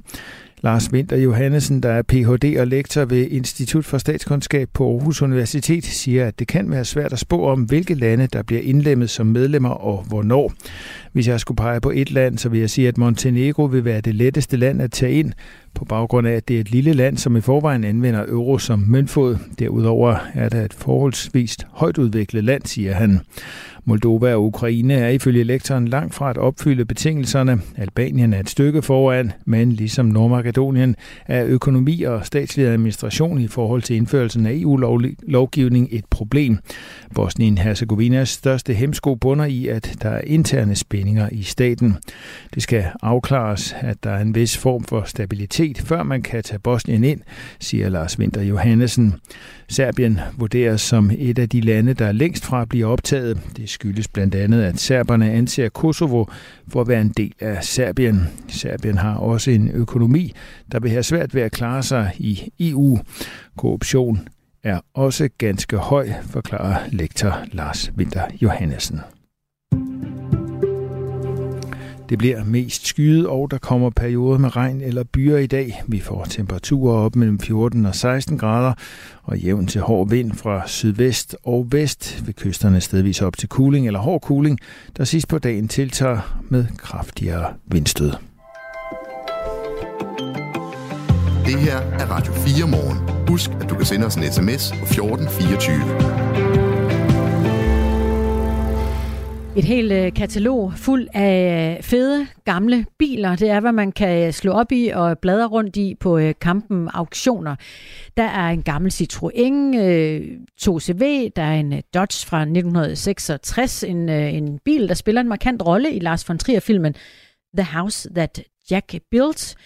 Lars Winter Johannesen, der er Ph.D. og lektor ved Institut for Statskundskab på Aarhus Universitet, siger, at det kan være svært at spå om, hvilke lande, der bliver indlemmet som medlemmer og hvornår. Hvis jeg skulle pege på et land, så vil jeg sige, at Montenegro vil være det letteste land at tage ind, på baggrund af, at det er et lille land, som i forvejen anvender euro som møntfod. Derudover er det et forholdsvis højt udviklet land, siger han. Moldova og Ukraine er ifølge lektoren langt fra at opfylde betingelserne. Albanien er et stykke foran, men ligesom Nordmakedonien er økonomi og statslig administration i forhold til indførelsen af EU-lovgivning et problem. Bosnien-Herzegovinas største hemsko bunder i, at der er interne spændinger i staten. Det skal afklares, at der er en vis form for stabilitet, før man kan tage Bosnien ind, siger Lars Winter Johannesen. Serbien vurderes som et af de lande, der er længst fra at blive optaget. Det skyldes blandt andet, at serberne anser Kosovo for at være en del af Serbien. Serbien har også en økonomi, der vil have svært ved at klare sig i EU. Korruption er også ganske høj, forklarer lektor Lars Winter Johannesen. Det bliver mest skyet, og der kommer perioder med regn eller byer i dag. Vi får temperaturer op mellem 14 og 16 grader, og jævn til hård vind fra sydvest og vest ved kysterne stedvis op til kuling eller hård kuling, der sidst på dagen tiltager med kraftigere vindstød. Det her er Radio 4 morgen. Husk, at du kan sende os en sms på 1424. Et helt øh, katalog fuld af øh, fede, gamle biler. Det er, hvad man kan øh, slå op i og bladre rundt i på kampen auktioner. Der er en gammel Citroën 2CV, der er en Dodge fra 1966, en, en bil, der spiller en markant rolle i Lars von Trier-filmen The House That Jack Built.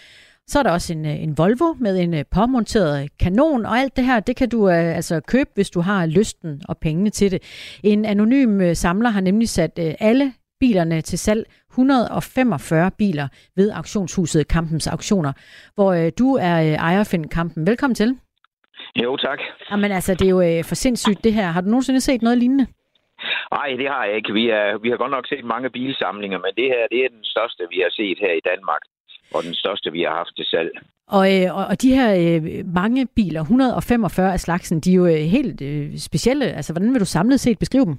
Så er der også en, øh, en Volvo med en øh, påmonteret kanon, og alt det her, det kan du uh, altså købe, hvis du har lysten og pengene til det. En anonym uh, samler har nemlig sat uh, alle bilerne til salg 145 biler ved auktionshuset Kampens Auktioner, hvor uh, du er uh, ejer Finn Kampen. Velkommen til. Jo, tak. Jamen altså, det er jo uh, for sindssygt det her. Har du nogensinde set noget lignende? Nej, det har jeg ikke. Vi, er, vi har godt nok set mange bilsamlinger, men det her det er den største, vi har set her i Danmark, og den største, vi har haft til salg. Og, øh, og, de her øh, mange biler, 145 af slagsen, de er jo øh, helt øh, specielle. Altså, hvordan vil du samlet set beskrive dem?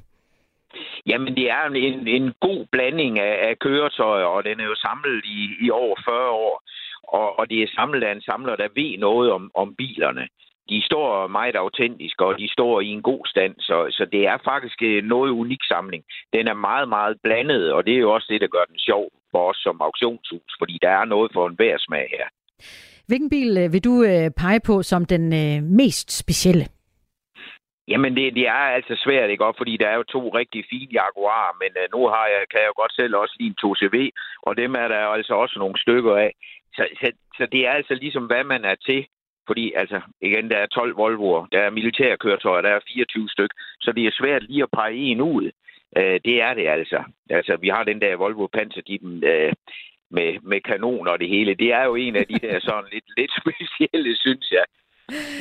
Jamen, det er en, en god blanding af, af køretøjer, og den er jo samlet i, i over 40 år. Og, og det er samlet af en samler, der ved noget om, om bilerne. De står meget autentiske, og de står i en god stand, så, så det er faktisk noget unik samling. Den er meget, meget blandet, og det er jo også det, der gør den sjov for os som auktionshus, fordi der er noget for en smag her. Hvilken bil øh, vil du øh, pege på som den øh, mest specielle? Jamen, det, det er altså svært, ikke? Også fordi der er jo to rigtig fine Jaguar, men nu har jeg, kan jeg jo godt selv også lide en 2CV, og dem er der jo altså også nogle stykker af. Så, så, så det er altså ligesom, hvad man er til. Fordi, altså, igen, der er 12 Volvoer, der er militærkøretøjer, der er 24 styk, så det er svært lige at pege en ud. Øh, det er det altså. Altså, vi har den der Volvo Panzerdippen øh, med, med kanoner og det hele. Det er jo en af de der sådan lidt, lidt [laughs] specielle, synes jeg.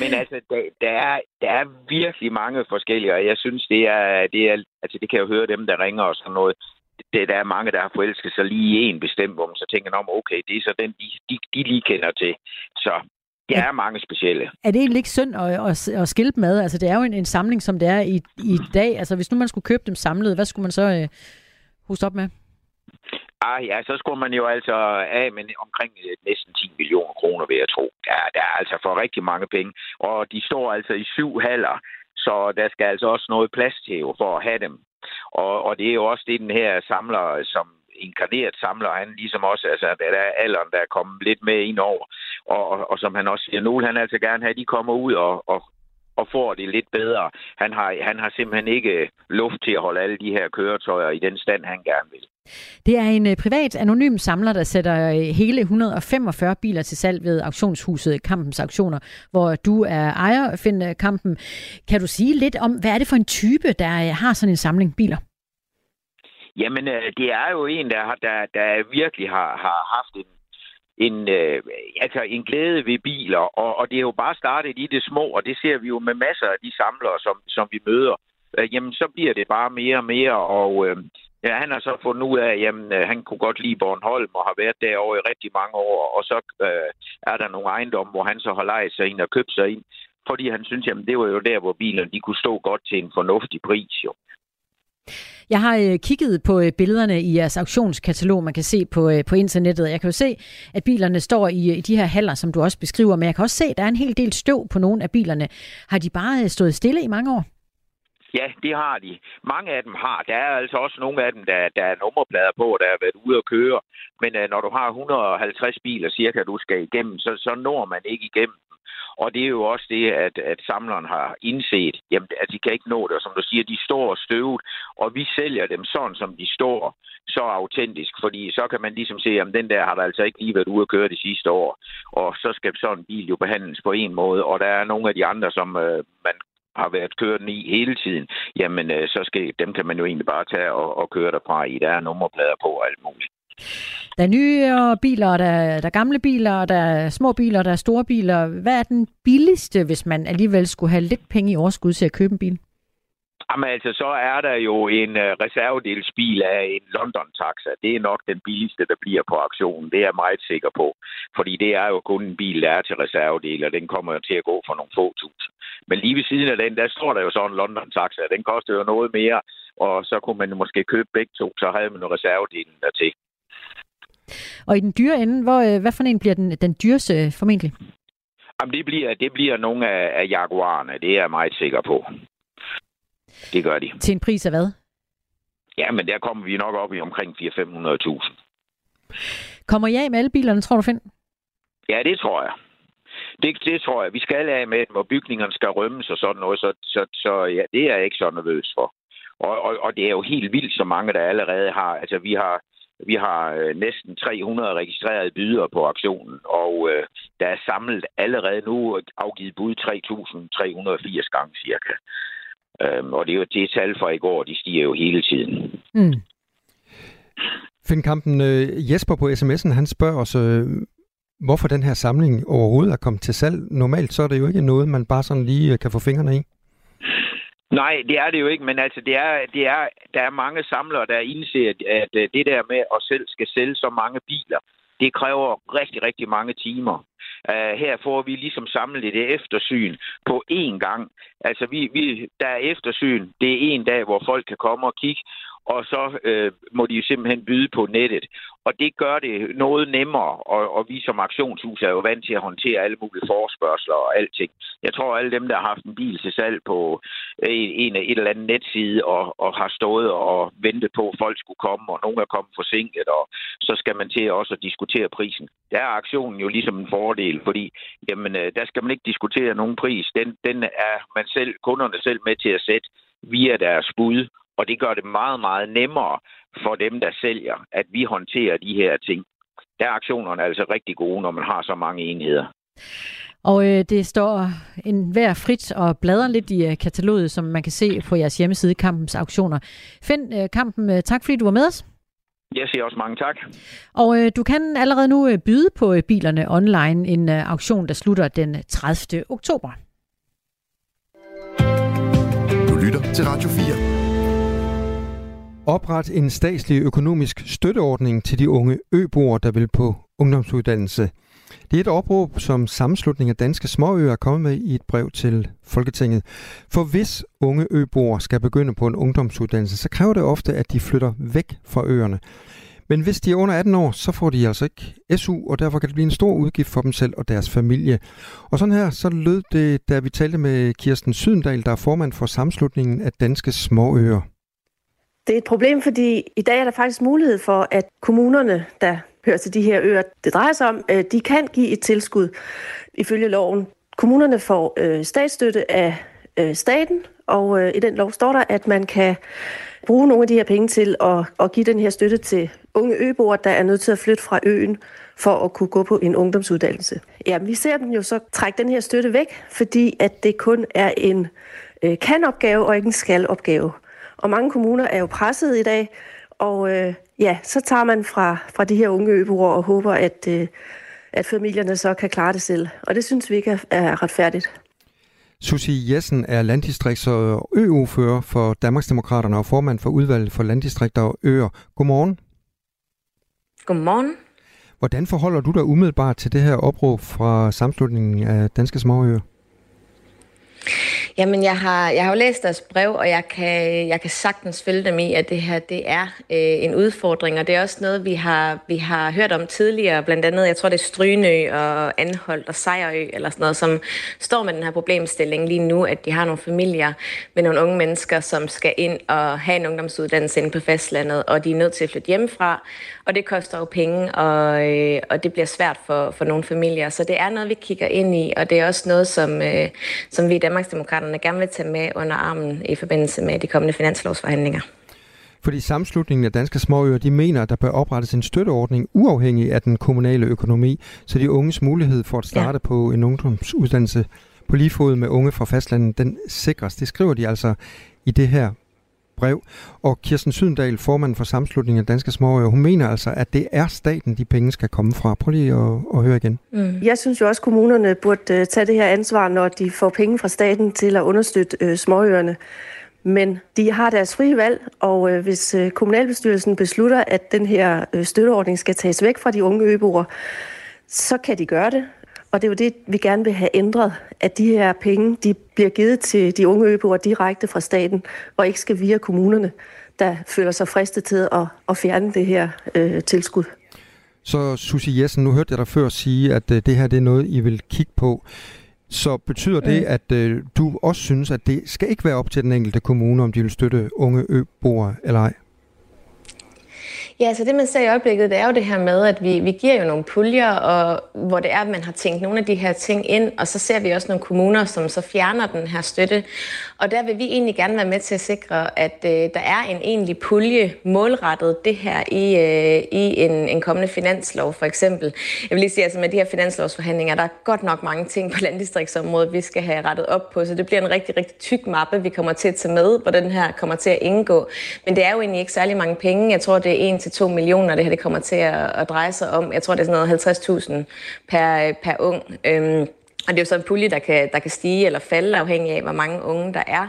Men altså, der, der, er, der er virkelig mange forskellige, og jeg synes, det er, det er, altså det kan jeg jo høre dem, der ringer og sådan noget, det, der er mange, der har forelsket sig lige i en bestemt, hvor man så tænker om, okay, det er så den, de, de, de lige kender til. Så der er, er mange specielle. Er det egentlig ikke synd at, at, at skille dem ad? Altså, det er jo en, en samling, som det er i, i dag. Altså, hvis nu man skulle købe dem samlet, hvad skulle man så øh, huske op med? Ah, ja, så skulle man jo altså af med omkring øh, næsten 10 millioner kroner, vil jeg tro. Ja, der er altså for rigtig mange penge. Og de står altså i syv haller, så der skal altså også noget plads til jo, for at have dem. Og, og det er jo også det, den her samler, som inkarneret samler, han ligesom også, altså der er alderen, der er kommet lidt med ind over. Og, og, og som han også siger, nogle han altså gerne have, at de kommer ud og, og, og får det lidt bedre. Han har, han har simpelthen ikke luft til at holde alle de her køretøjer i den stand, han gerne vil. Det er en øh, privat anonym samler, der sætter øh, hele 145 biler til salg ved auktionshuset Kampens Auktioner, hvor du er ejer, Finn øh, Kampen. Kan du sige lidt om, hvad er det for en type, der har sådan en samling biler? Jamen, øh, det er jo en, der, der, der virkelig har, har haft en, en, øh, altså en glæde ved biler, og, og det er jo bare startet i det små, og det ser vi jo med masser af de samlere, som, som vi møder. Øh, jamen, så bliver det bare mere og mere, og øh, Ja, han har så fundet ud af, at øh, han kunne godt lide Bornholm og har været derovre i rigtig mange år. Og så øh, er der nogle ejendomme, hvor han så har lejet sig ind og købt sig ind. Fordi han synes, jamen det var jo der, hvor bilerne de kunne stå godt til en fornuftig pris. Jo. Jeg har øh, kigget på øh, billederne i jeres auktionskatalog, man kan se på, øh, på internettet. Jeg kan jo se, at bilerne står i, øh, i de her haller, som du også beskriver, men jeg kan også se, at der er en hel del støv på nogle af bilerne. Har de bare øh, stået stille i mange år? Ja, det har de. Mange af dem har. Der er altså også nogle af dem, der, der er nummerplader på, der har været ude at køre. Men uh, når du har 150 biler cirka, du skal igennem, så, så når man ikke igennem og det er jo også det, at, at samleren har indset, jamen, at de kan ikke nå det. Og som du siger, de står støvet, og vi sælger dem sådan, som de står, så autentisk. Fordi så kan man ligesom se, at den der har der altså ikke lige været ude at køre det sidste år. Og så skal sådan en bil jo behandles på en måde. Og der er nogle af de andre, som øh, man har været kørt i hele tiden, jamen øh, så skal, dem kan man jo egentlig bare tage og, og køre derfra i. Der er nummerplader på og alt muligt. Der er nye biler, der, der er gamle biler, der er små biler, der er store biler. Hvad er den billigste, hvis man alligevel skulle have lidt penge i overskud til at købe en bil? Jamen altså, så er der jo en uh, reservedelsbil af en London Taxa. Det er nok den billigste, der bliver på aktionen. Det er jeg meget sikker på. Fordi det er jo kun en bil, der er til reservedel, og den kommer jo til at gå for nogle få tusind. Men lige ved siden af den, der står der jo sådan en London Taxa. Den koster jo noget mere, og så kunne man måske købe begge to, så havde man jo reservedelen dertil. Og i den dyre ende, hvor, øh, hvad for en bliver den, den dyreste formentlig? Jamen, det bliver, det bliver nogle af, af jaguarerne, det er jeg meget sikker på. Det gør de. Til en pris af hvad? Ja, men der kommer vi nok op i omkring 400-500.000. Kommer I af med alle bilerne, tror du, Finn? Ja, det tror jeg. Det, det tror jeg. Vi skal af med dem, og bygningerne skal rømmes og sådan noget, så, så, så ja, det er jeg ikke så nervøs for. Og, og, og det er jo helt vildt, så mange, der allerede har. Altså, vi har, vi har øh, næsten 300 registrerede byder på aktionen, og øh, der er samlet allerede nu afgivet bud 3.380 gange cirka. Øhm, og det er jo det tal fra i går, de stiger jo hele tiden. Mm. Finnkampen, øh, Jesper på sms'en, han spørger os, øh, hvorfor den her samling overhovedet er kommet til salg. Normalt så er det jo ikke noget, man bare sådan lige kan få fingrene i. Nej, det er det jo ikke, men altså det er, det er, der er mange samlere, der indser, at øh, det der med at selv skal sælge så mange biler, det kræver rigtig, rigtig mange timer. Uh, her får vi ligesom samlet et eftersyn på én gang. Altså, vi, vi, der er eftersyn. Det er en dag, hvor folk kan komme og kigge, og så øh, må de jo simpelthen byde på nettet. Og det gør det noget nemmere, og, og vi som aktionshus er jo vant til at håndtere alle mulige forspørgseler og alting. Jeg tror, alle dem, der har haft en bil til salg på øh, en, en et eller andet netside, og, og har stået og ventet på, at folk skulle komme, og nogen er kommet forsinket, og så skal man til også at diskutere prisen. Der er aktionen jo ligesom en fordel, fordi jamen, øh, der skal man ikke diskutere nogen pris. Den, den er man selv, kunderne selv med til at sætte via deres bud, og det gør det meget, meget nemmere for dem, der sælger, at vi håndterer de her ting. Der er aktionerne altså rigtig gode, når man har så mange enheder. Og øh, det står en hver frit og bladrer lidt i øh, kataloget, som man kan se på jeres hjemmeside, Kampens Auktioner. Find øh, Kampen, øh, tak fordi du var med os. Jeg siger også mange tak. Og øh, du kan allerede nu øh, byde på øh, bilerne online, en øh, auktion, der slutter den 30. oktober. Du lytter til Radio 4. Opret en statslig økonomisk støtteordning til de unge øboere, der vil på ungdomsuddannelse. Det er et opråb, som sammenslutningen af danske småøer er kommet med i et brev til Folketinget. For hvis unge øboere skal begynde på en ungdomsuddannelse, så kræver det ofte, at de flytter væk fra øerne. Men hvis de er under 18 år, så får de altså ikke SU, og derfor kan det blive en stor udgift for dem selv og deres familie. Og sådan her, så lød det, da vi talte med Kirsten Sydendal, der er formand for sammenslutningen af danske småøer. Det er et problem, fordi i dag er der faktisk mulighed for, at kommunerne, der hører til de her øer, det drejer sig om, øh, de kan give et tilskud ifølge loven. Kommunerne får øh, statsstøtte af øh, staten, og øh, i den lov står der, at man kan bruge nogle af de her penge til at, at give den her støtte til unge øboere, der er nødt til at flytte fra øen for at kunne gå på en ungdomsuddannelse. Ja, vi ser dem jo så trække den her støtte væk, fordi at det kun er en øh, kan-opgave og ikke en skal-opgave. Og mange kommuner er jo presset i dag, og øh, ja, så tager man fra, fra de her unge øboere og håber, at, øh, at familierne så kan klare det selv. Og det synes vi ikke er, er retfærdigt. Susie Jessen er landdistrikts- og øofører for Danmarksdemokraterne og formand for udvalget for landdistrikter og øer. Godmorgen. Godmorgen. Hvordan forholder du dig umiddelbart til det her opråb fra samslutningen af Danske Småøer? Jamen, jeg har, jeg har jo læst deres brev, og jeg kan, jeg kan sagtens følge dem i, at det her det er øh, en udfordring, og det er også noget, vi har, vi har hørt om tidligere, blandt andet, jeg tror, det er Strynø og Anholdt og Sejrø, eller sådan noget, som står med den her problemstilling lige nu, at de har nogle familier med nogle unge mennesker, som skal ind og have en ungdomsuddannelse inde på fastlandet, og de er nødt til at flytte hjemmefra, og det koster jo penge, og, øh, og det bliver svært for, for nogle familier. Så det er noget, vi kigger ind i, og det er også noget, som, øh, som vi i Danmarksdemokraterne gerne vil tage med under armen i forbindelse med de kommende finanslovsforhandlinger. Fordi samslutningen af danske småøer, de mener, at der bør oprettes en støtteordning uafhængig af den kommunale økonomi, så de unges mulighed for at starte ja. på en ungdomsuddannelse på lige fod med unge fra fastlandet, den sikres. Det skriver de altså i det her brev. Og Kirsten Sydendal, formand for samslutningen af Danske Småøer, hun mener altså, at det er staten, de penge skal komme fra. Prøv lige at, at høre igen. Mm. Jeg synes jo også, at kommunerne burde uh, tage det her ansvar, når de får penge fra staten til at understøtte uh, småøerne. Men de har deres frie valg, og uh, hvis uh, kommunalbestyrelsen beslutter, at den her uh, støtteordning skal tages væk fra de unge øboere, så kan de gøre det. Og det er jo det, vi gerne vil have ændret, at de her penge de bliver givet til de unge øboere direkte fra staten, og ikke skal via kommunerne, der føler sig fristet til at, at fjerne det her øh, tilskud. Så Susie Jessen, nu hørte jeg dig før sige, at øh, det her det er noget, I vil kigge på. Så betyder det, mm. at øh, du også synes, at det skal ikke være op til den enkelte kommune, om de vil støtte unge øboere eller ej? Ja, så det man ser i øjeblikket, det er jo det her med, at vi, vi giver jo nogle puljer, og, hvor det er, at man har tænkt nogle af de her ting ind, og så ser vi også nogle kommuner, som så fjerner den her støtte. Og der vil vi egentlig gerne være med til at sikre, at øh, der er en egentlig pulje målrettet det her i, øh, i en, en kommende finanslov, for eksempel. Jeg vil lige sige, at altså med de her finanslovsforhandlinger, der er godt nok mange ting på landdistriktsområdet, vi skal have rettet op på, så det bliver en rigtig, rigtig tyk mappe, vi kommer til at tage med, hvor den her kommer til at indgå. Men det er jo egentlig ikke særlig mange penge. Jeg tror, det er til 2 millioner, det her det kommer til at, at dreje sig om. Jeg tror, det er sådan noget 50.000 per, per ung. Øhm, Og det er jo så en pulje, der kan, der kan stige eller falde, afhængig af, hvor mange unge der er.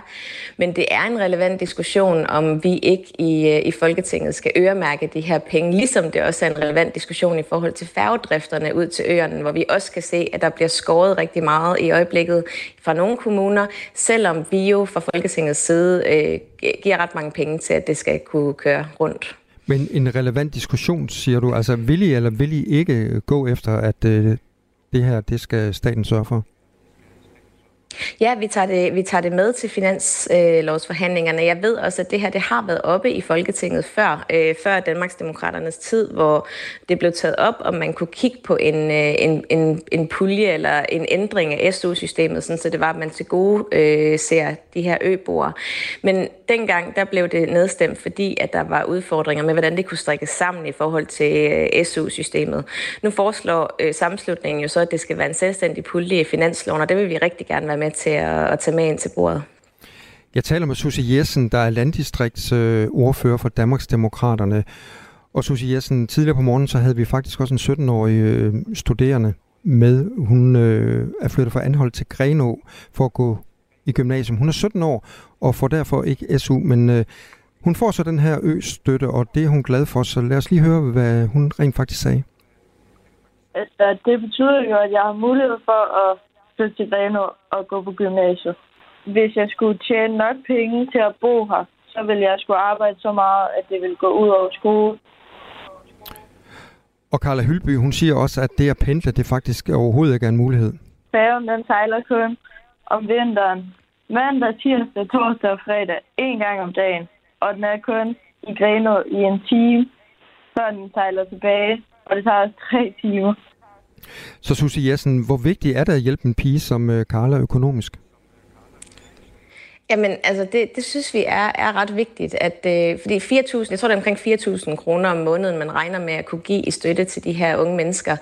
Men det er en relevant diskussion, om vi ikke i, øh, i Folketinget skal øremærke de her penge, ligesom det også er en relevant diskussion i forhold til færgedrifterne ud til øerne, hvor vi også kan se, at der bliver skåret rigtig meget i øjeblikket fra nogle kommuner, selvom vi jo fra Folketingets side øh, giver ret mange penge til, at det skal kunne køre rundt. Men en relevant diskussion, siger du. Altså, vil I eller vil I ikke gå efter, at øh, det her, det skal staten sørge for? Ja, vi tager det, vi tager det med til finanslovsforhandlingerne. Øh, Jeg ved også, at det her det har været oppe i Folketinget før, øh, før Danmarksdemokraternes tid, hvor det blev taget op, om man kunne kigge på en, øh, en, en, en pulje eller en ændring af SU-systemet, sådan, så det var, at man til gode øh, ser de her øboere. Men dengang, der blev det nedstemt, fordi at der var udfordringer med, hvordan det kunne strikkes sammen i forhold til øh, SU-systemet. Nu foreslår øh, sammenslutningen jo så, at det skal være en selvstændig pulje i finansloven, og det vil vi rigtig gerne være med til at, at tage med ind til bordet. Jeg taler med Susie Jessen, der er landdistriktsordfører for Danmarksdemokraterne. Og Susie Jessen, tidligere på morgenen, så havde vi faktisk også en 17-årig øh, studerende med. Hun øh, er flyttet fra Anhold til Grenå for at gå i gymnasium. Hun er 17 år og får derfor ikke SU, men øh, hun får så den her ø-støtte, og det er hun glad for. Så lad os lige høre, hvad hun rent faktisk sagde. Altså, det betyder jo, at jeg har mulighed for at flytte til Grenå og gå på gymnasiet. Hvis jeg skulle tjene nok penge til at bo her, så ville jeg skulle arbejde så meget, at det ville gå ud over skole. Og Carla Hylby, hun siger også, at det at pendle, det faktisk overhovedet ikke er en mulighed. Færgen, den sejler kun om vinteren. Mandag, tirsdag, torsdag og fredag. En gang om dagen. Og den er kun i Grenå i en time, før den sejler tilbage. Og det tager også tre timer. Så Susie Jessen, hvor vigtigt er det at hjælpe en pige som øh, Carla økonomisk? Jamen, altså det, det synes vi er, er ret vigtigt, at, øh, fordi 4.000, jeg tror det er omkring 4.000 kroner om måneden, man regner med at kunne give i støtte til de her unge mennesker.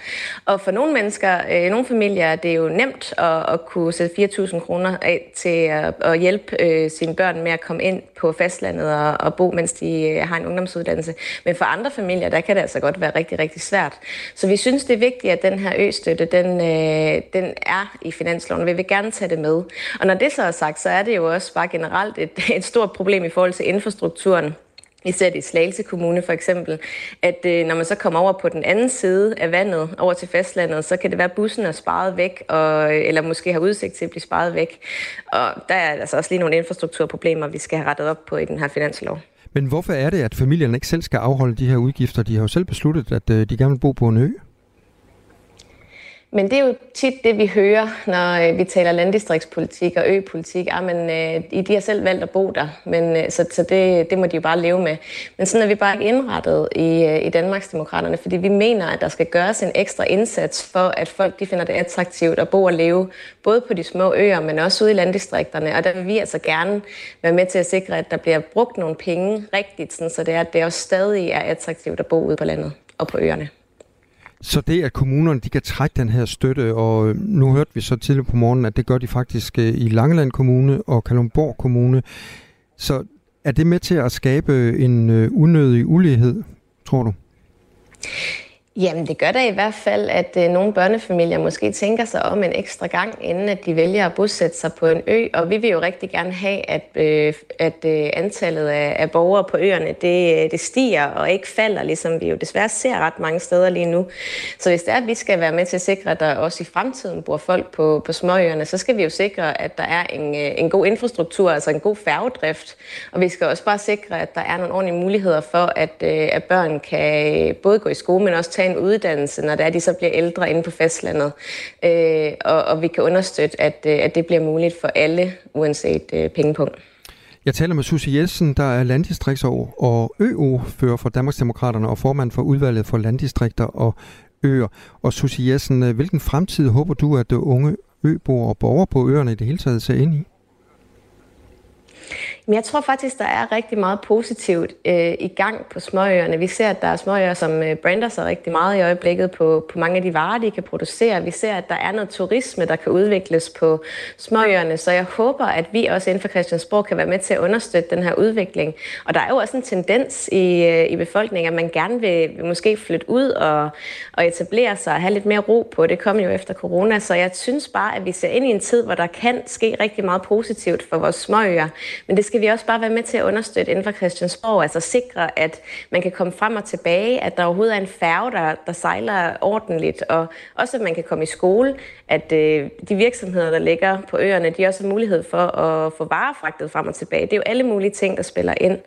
Og for nogle mennesker, øh, nogle familier, det er jo nemt at, at kunne sætte 4.000 kroner af til at, at hjælpe øh, sine børn med at komme ind på fastlandet og, og bo, mens de øh, har en ungdomsuddannelse. Men for andre familier, der kan det altså godt være rigtig, rigtig svært. Så vi synes, det er vigtigt, at den her østøtte, den, øh, den er i finansloven. Vi vil gerne tage det med. Og når det så er sagt, så er det jo også bare generelt et, [laughs] et stort problem i forhold til infrastrukturen. Vi ser det i Slagelse Kommune for eksempel, at øh, når man så kommer over på den anden side af vandet, over til fastlandet, så kan det være, at bussen er sparet væk, og, eller måske har udsigt til at blive sparet væk. Og der er altså også lige nogle infrastrukturproblemer, vi skal have rettet op på i den her finanslov. Men hvorfor er det, at familierne ikke selv skal afholde de her udgifter? De har jo selv besluttet, at øh, de gerne vil bo på en ø. Men det er jo tit det, vi hører, når øh, vi taler landdistriktspolitik og øpolitik. Ja, men øh, de har selv valgt at bo der, men, øh, så, så det, det må de jo bare leve med. Men sådan er vi bare ikke indrettet i, øh, i Danmarksdemokraterne, fordi vi mener, at der skal gøres en ekstra indsats for, at folk de finder det attraktivt at bo og leve, både på de små øer, men også ude i landdistrikterne. Og der vil vi altså gerne være med til at sikre, at der bliver brugt nogle penge rigtigt, sådan, så det er, at det også stadig er attraktivt at bo ude på landet og på øerne. Så det, at kommunerne de kan trække den her støtte, og øh, nu hørte vi så tidligere på morgenen, at det gør de faktisk øh, i Langeland Kommune og Kalundborg Kommune. Så er det med til at skabe en øh, unødig ulighed, tror du? Jamen, det gør da i hvert fald, at øh, nogle børnefamilier måske tænker sig om en ekstra gang, inden at de vælger at bosætte sig på en ø. Og vi vil jo rigtig gerne have, at, øh, at øh, antallet af, af borgere på øerne, det, øh, det stiger og ikke falder, ligesom vi jo desværre ser ret mange steder lige nu. Så hvis det er, at vi skal være med til at sikre, at der også i fremtiden bor folk på, på småøerne, så skal vi jo sikre, at der er en, øh, en god infrastruktur, altså en god færgedrift. Og vi skal også bare sikre, at der er nogle ordentlige muligheder for, at, øh, at børn kan øh, både gå i skole, men også tage tage en uddannelse, når det er, de så bliver ældre inde på fastlandet. Øh, og, og vi kan understøtte, at, øh, at det bliver muligt for alle, uanset øh, pengepunkt. Jeg taler med Susie Jensen, der er landdistriktsår og ø-ordfører for Danmarksdemokraterne og formand for udvalget for landdistrikter og øer. Og Susie Jensen, øh, hvilken fremtid håber du, at øh, unge øboere og borgere på øerne i det hele taget ser ind i? Men jeg tror faktisk, der er rigtig meget positivt øh, i gang på småøerne. Vi ser, at der er småøer, som øh, brander sig rigtig meget i øjeblikket på, på mange af de varer, de kan producere. Vi ser, at der er noget turisme, der kan udvikles på småøerne. Så jeg håber, at vi også inden for Christiansborg kan være med til at understøtte den her udvikling. Og der er jo også en tendens i, øh, i befolkningen, at man gerne vil, vil måske flytte ud og, og etablere sig og have lidt mere ro på. Det kom jo efter corona. Så jeg synes bare, at vi ser ind i en tid, hvor der kan ske rigtig meget positivt for vores småøer. Men det skal vi også bare være med til at understøtte inden for Christiansborg, altså sikre, at man kan komme frem og tilbage, at der overhovedet er en færge, der, der sejler ordentligt, og også at man kan komme i skole, at øh, de virksomheder, der ligger på øerne, de også har mulighed for at få varer fragtet frem og tilbage. Det er jo alle mulige ting, der spiller ind.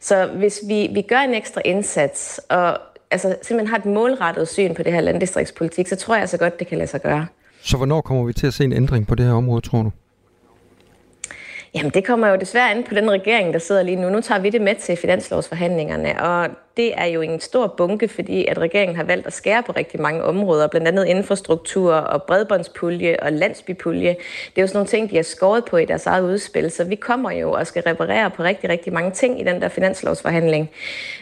Så hvis vi, vi gør en ekstra indsats, og altså, simpelthen har et målrettet syn på det her landdistriktspolitik, så tror jeg så godt, det kan lade sig gøre. Så hvornår kommer vi til at se en ændring på det her område, tror du? Jamen, det kommer jo desværre an på den regering, der sidder lige nu. Nu tager vi det med til finanslovsforhandlingerne, og det er jo en stor bunke, fordi at regeringen har valgt at skære på rigtig mange områder, blandt andet infrastruktur og bredbåndspulje og landsbypulje. Det er jo sådan nogle ting, de har skåret på i deres eget udspil, så vi kommer jo og skal reparere på rigtig, rigtig mange ting i den der finanslovsforhandling.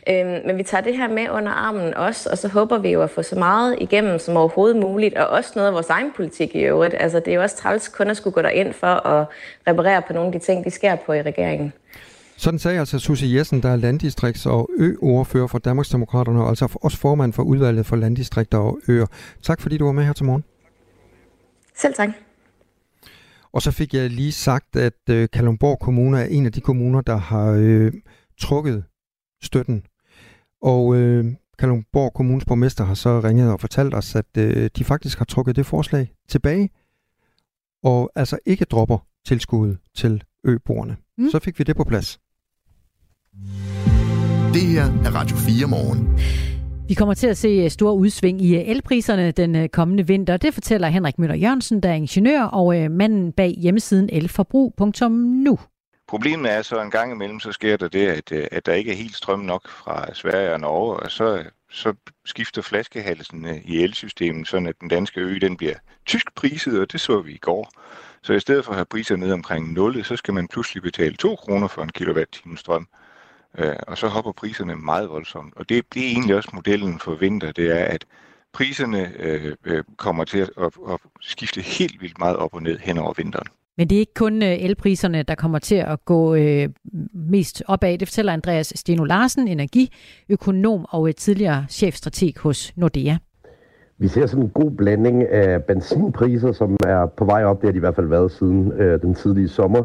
Øhm, men vi tager det her med under armen også, og så håber vi jo at få så meget igennem som overhovedet muligt, og også noget af vores egen politik i øvrigt. Altså, det er jo også træls kun at skulle gå derind for at reparere på nogle af de ting, de skærer på i regeringen. Sådan sagde altså Susie Jessen, der er landdistrikts- og ø-ordfører for Danmarksdemokraterne, og altså også formand for udvalget for landdistrikter og øer. Tak fordi du var med her til morgen. Selv tak. Og så fik jeg lige sagt, at øh, Kalundborg Kommune er en af de kommuner, der har øh, trukket støtten. Og øh, Kalundborg Kommunes borgmester har så ringet og fortalt os, at øh, de faktisk har trukket det forslag tilbage, og altså ikke dropper tilskuddet til øboerne. Mm. Så fik vi det på plads. Det her er Radio 4 morgen. Vi kommer til at se store udsving i elpriserne den øh, kommende vinter. Det fortæller Henrik Møller Jørgensen, der er ingeniør og øh, manden bag hjemmesiden elforbrug.nu. Problemet er så en gang imellem, så sker der det, at, øh, at der ikke er helt strøm nok fra Sverige og Norge, og så, så skifter flaskehalsen i elsystemet, sådan at den danske ø den bliver tysk priset, og det så vi i går. Så i stedet for at have priser ned omkring 0, så skal man pludselig betale 2 kroner for en kilowatt-time strøm. Øh, og så hopper priserne meget voldsomt. Og det, det er egentlig også modellen for vinter, det er, at priserne øh, øh, kommer til at, at, at skifte helt vildt meget op og ned hen over vinteren. Men det er ikke kun øh, elpriserne, der kommer til at gå øh, mest opad. Det fortæller Andreas Steno Larsen, energiøkonom og øh, tidligere chefstrateg hos Nordea. Vi ser sådan en god blanding af benzinpriser, som er på vej op. Det har de i hvert fald været siden øh, den tidlige sommer.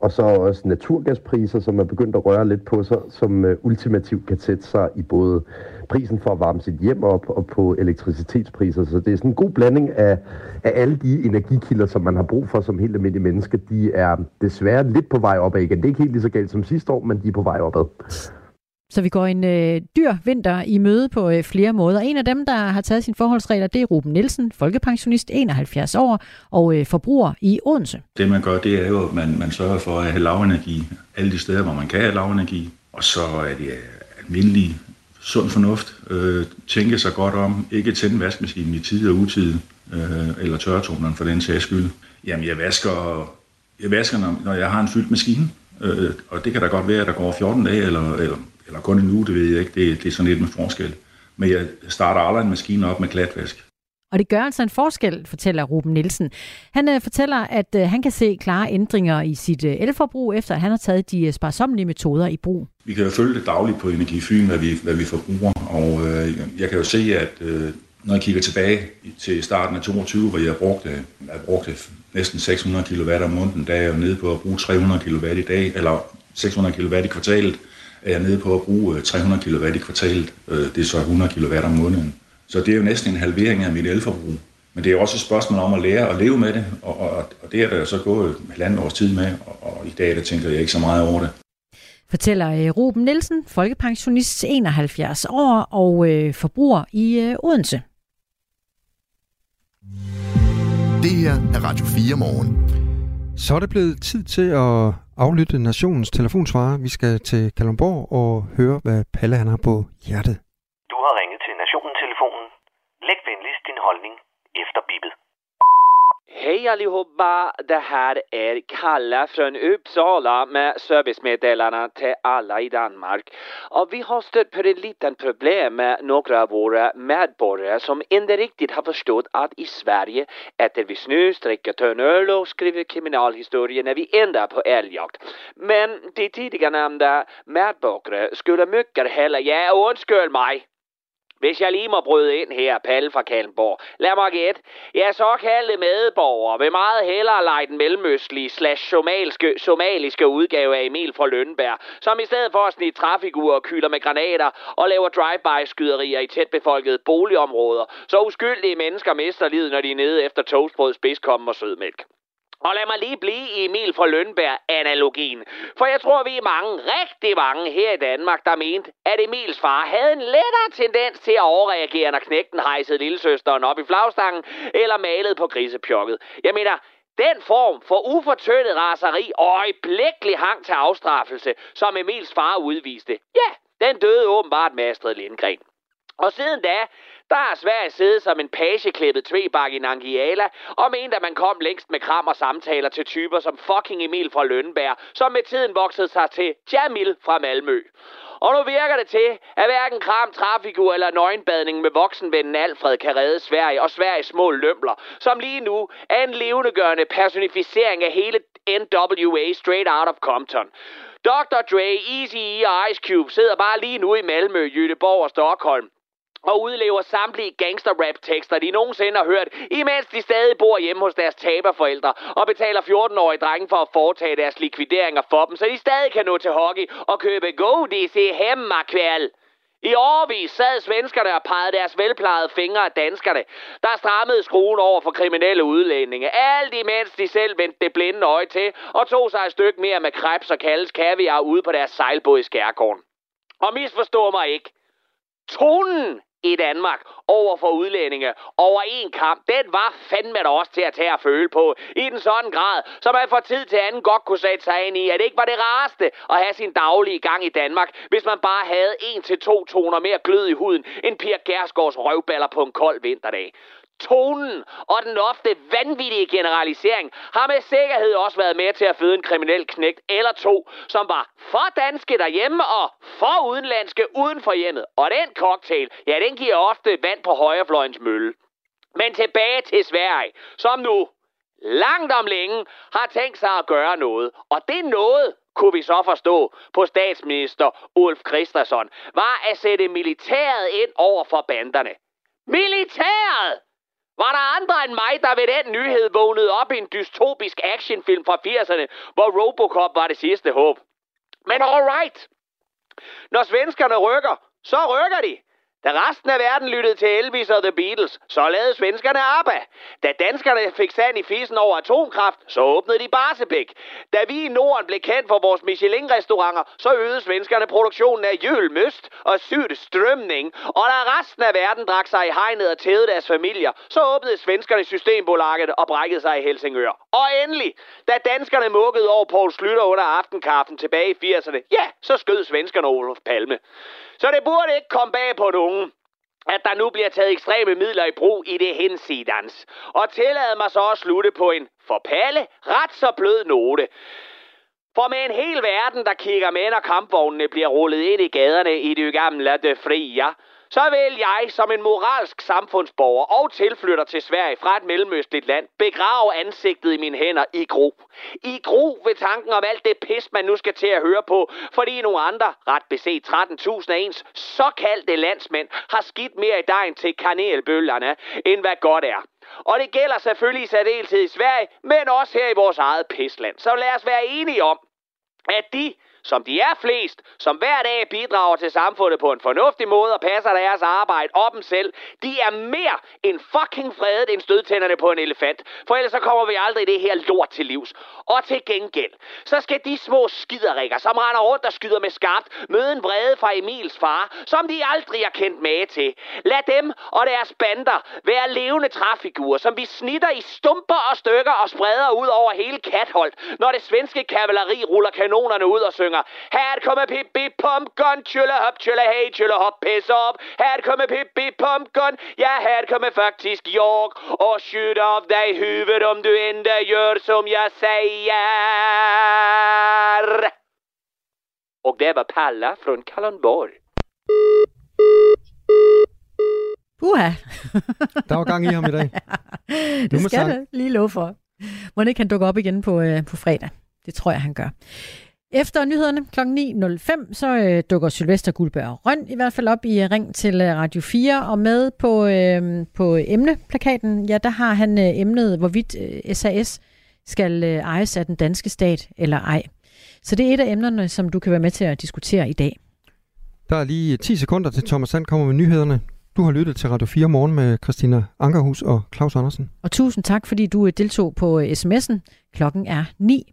Og så også naturgaspriser, som er begyndt at røre lidt på sig, som øh, ultimativt kan sætte sig i både prisen for at varme sit hjem op og på elektricitetspriser. Så det er sådan en god blanding af, af alle de energikilder, som man har brug for som helt almindelige mennesker. De er desværre lidt på vej opad igen. Det er ikke helt lige så galt som sidste år, men de er på vej opad. Så vi går en øh, dyr vinter i møde på øh, flere måder. En af dem, der har taget sine forholdsregler, det er Ruben Nielsen, folkepensionist, 71 år og øh, forbruger i Odense. Det man gør, det er jo, at man, man sørger for at have lavenergi alle de steder, hvor man kan have lavenergi. Og så er det almindelig sund fornuft. Øh, tænke sig godt om. Ikke tænde vaskemaskinen i tid og utid. Øh, eller tørretoneren for den sags skyld. Jamen, jeg vasker, jeg vasker når, når jeg har en fyldt maskine. Øh, og det kan da godt være, at der går 14 dage, eller, eller eller kun en uge, det ved jeg ikke. Det, det er sådan lidt med forskel. Men jeg starter aldrig en maskine op med klatvask. Og det gør altså en forskel, fortæller Ruben Nielsen. Han øh, fortæller, at øh, han kan se klare ændringer i sit øh, elforbrug, efter han har taget de øh, sparsommelige metoder i brug. Vi kan jo følge det dagligt på Energifyn, hvad vi, hvad vi forbruger. Og øh, jeg kan jo se, at øh, når jeg kigger tilbage til starten af 22, hvor jeg brugte, jeg brugte næsten 600 kW om måneden, der er jeg nede på at bruge 300 kW i dag, eller 600 kW i kvartalet er jeg nede på at bruge 300 øh, kW i kvartalet. Øh, det er så 100 kW om måneden. Så det er jo næsten en halvering af mit elforbrug. Men det er også et spørgsmål om at lære at leve med det, og, og, og det er der så gået halvandet års tid med, og, og i dag der tænker jeg ikke så meget over det. Fortæller øh, Ruben Nielsen, folkepensionist 71 år og øh, forbruger i øh, Odense. Det her er Radio 4 morgen. Så er det blevet tid til at aflytte nationens telefonsvarer. Vi skal til Kalundborg og høre, hvad Palle han har på hjertet. Du har ringet til Nationen-telefonen. Læg venligst din holdning efter bippet. Hej allihopa! Det här är Kalle från Uppsala med servicemeddelarna till alla i Danmark. Och vi har stött på ett litet problem med några av våra medborgare som inte riktigt har förstått att i Sverige äter vi snus, dricker tunn öl och skriver kriminalhistorier när vi ändrar på älgjakt. Men de tidigare nämnda medborgare skulle mycket hellre, ja undskyld mig, hvis jeg lige må bryde ind her, Palle fra Kalmborg. Lad mig gætte. Jeg såkaldte medborgere vil meget hellere lege den mellemøstlige slash somaliske, somaliske udgave af Emil fra Lønberg, som i stedet for at snige trafikurer og kyler med granater og laver drive-by-skyderier i tætbefolkede boligområder, så uskyldige mennesker mister livet, når de er nede efter toastbrød, spidskommen og sødmælk. Og lad mig lige blive i Emil fra Lønberg-analogien. For jeg tror, vi er mange, rigtig mange her i Danmark, der mente, at Emils far havde en lettere tendens til at overreagere, når knægten hejsede lillesøsteren op i flagstangen, eller malede på grisepjokket. Jeg mener, den form for ufortøndet raseri og øjeblikkelig hang til afstraffelse, som Emils far udviste, ja, den døde åbenbart med Astrid Lindgren. Og siden da, der har Sverige siddet som en pageklippet tvebak i Nangiala, og mente, at man kom længst med kram og samtaler til typer som fucking Emil fra Lønberg, som med tiden voksede sig til Jamil fra Malmø. Og nu virker det til, at hverken kram, trafikur eller nøgenbadning med voksenvennen Alfred kan redde Sverige og Sveriges små lømler, som lige nu er en levendegørende personificering af hele NWA Straight Out of Compton. Dr. Dre, Easy og Ice Cube sidder bare lige nu i Malmø, Jødeborg og Stockholm og udlever samtlige gangster-rap-tekster, de nogensinde har hørt, imens de stadig bor hjemme hos deres taberforældre og betaler 14-årige drenge for at foretage deres likvideringer for dem, så de stadig kan nå til hockey og købe god DC hemmakvæl. I årvis sad svenskerne og pegede deres velplejede fingre af danskerne, der strammede skruen over for kriminelle udlændinge. Alt imens de selv vendte det blinde øje til og tog sig et stykke mere med krebs og kaldes kaviar ude på deres sejlbåd i Skærgården. Og misforstå mig ikke. Tonen i Danmark over for udlændinge over en kamp, den var fandme da også til at tage at føle på. I den sådan grad, som man for tid til anden godt kunne sætte sig ind i, at det ikke var det rareste at have sin daglige gang i Danmark, hvis man bare havde en til to toner mere glød i huden end Pia Gersgaards røvballer på en kold vinterdag. Tonen og den ofte vanvittige generalisering har med sikkerhed også været med til at føde en kriminel knægt eller to, som var for danske derhjemme og for udenlandske uden for hjemmet. Og den cocktail, ja, den giver ofte vand på højrefløjens mølle. Men tilbage til Sverige, som nu langt om længe har tænkt sig at gøre noget. Og det noget, kunne vi så forstå på statsminister Ulf Christensen, var at sætte militæret ind over for banderne. Militæret! Var der andre end mig, der ved den nyhed vågnede op i en dystopisk actionfilm fra 80'erne, hvor Robocop var det sidste håb? Men alright. Når svenskerne rykker, så rykker de. Da resten af verden lyttede til Elvis og The Beatles, så lavede svenskerne ABBA. Da danskerne fik sand i fisen over atomkraft, så åbnede de Barsebæk. Da vi i Norden blev kendt for vores Michelin-restauranter, så øgede svenskerne produktionen af jølmøst og sygt strømning. Og da resten af verden drak sig i hegnet og tævede deres familier, så åbnede svenskerne Systembolaget og brækkede sig i Helsingør. Og endelig, da danskerne mukkede over Poul Slytter under aftenkaffen tilbage i 80'erne, ja, så skød svenskerne Olof Palme. Så det burde ikke komme bag på nogen, at der nu bliver taget ekstreme midler i brug i det hensidans. Og tillad mig så at slutte på en forpalle, ret så blød note. For med en hel verden, der kigger med, når kampvognene bliver rullet ind i gaderne i det gamle de frie, så vil jeg som en moralsk samfundsborger og tilflytter til Sverige fra et mellemøstligt land begrave ansigtet i mine hænder i gro. I gro ved tanken om alt det pis, man nu skal til at høre på, fordi nogle andre, ret beset 13.000 af ens såkaldte landsmænd, har skidt mere i dejen til kanelbøllerne, end hvad godt er. Og det gælder selvfølgelig i særdeleshed i Sverige, men også her i vores eget pisland. Så lad os være enige om, at de, som de er flest, som hver dag bidrager til samfundet på en fornuftig måde og passer deres arbejde op dem selv, de er mere end fucking fredet end stødtænderne på en elefant. For ellers så kommer vi aldrig det her lort til livs. Og til gengæld, så skal de små skiderikker, som render rundt og skyder med skarpt, møde en vrede fra Emils far, som de aldrig har kendt med til. Lad dem og deres bander være levende træfigurer, som vi snitter i stumper og stykker og spreder ud over hele Katholdt, når det svenske kavaleri ruller kanonerne ud og synger synger. Her kommer Pippi Pumpgun, tjølle hop, tjølle hey, tjølle hop, pisse op. Her kommer Pippi Pumpgun, ja her kommer faktisk jeg og skyder av dig huvudet om du inte gör som jag säger. Och det var Palla från Kalundborg. Uha. Der var gang i ham i dag. [laughs] det med skal sang. det lige love for. Må ikke han dukker op igen på, øh, på fredag. Det tror jeg, han gør. Efter nyhederne kl. 9.05, så øh, dukker Sylvester Guldberg Røn i hvert fald op i øh, Ring til øh, Radio 4, og med på, øh, på emneplakaten, ja, der har han øh, emnet, hvorvidt øh, SAS skal øh, ejes af den danske stat eller ej. Så det er et af emnerne, som du kan være med til at diskutere i dag. Der er lige 10 sekunder til Thomas Sand kommer med nyhederne. Du har lyttet til Radio 4 morgen med Christina Ankerhus og Claus Andersen. Og tusind tak, fordi du øh, deltog på øh, sms'en. Klokken er 9.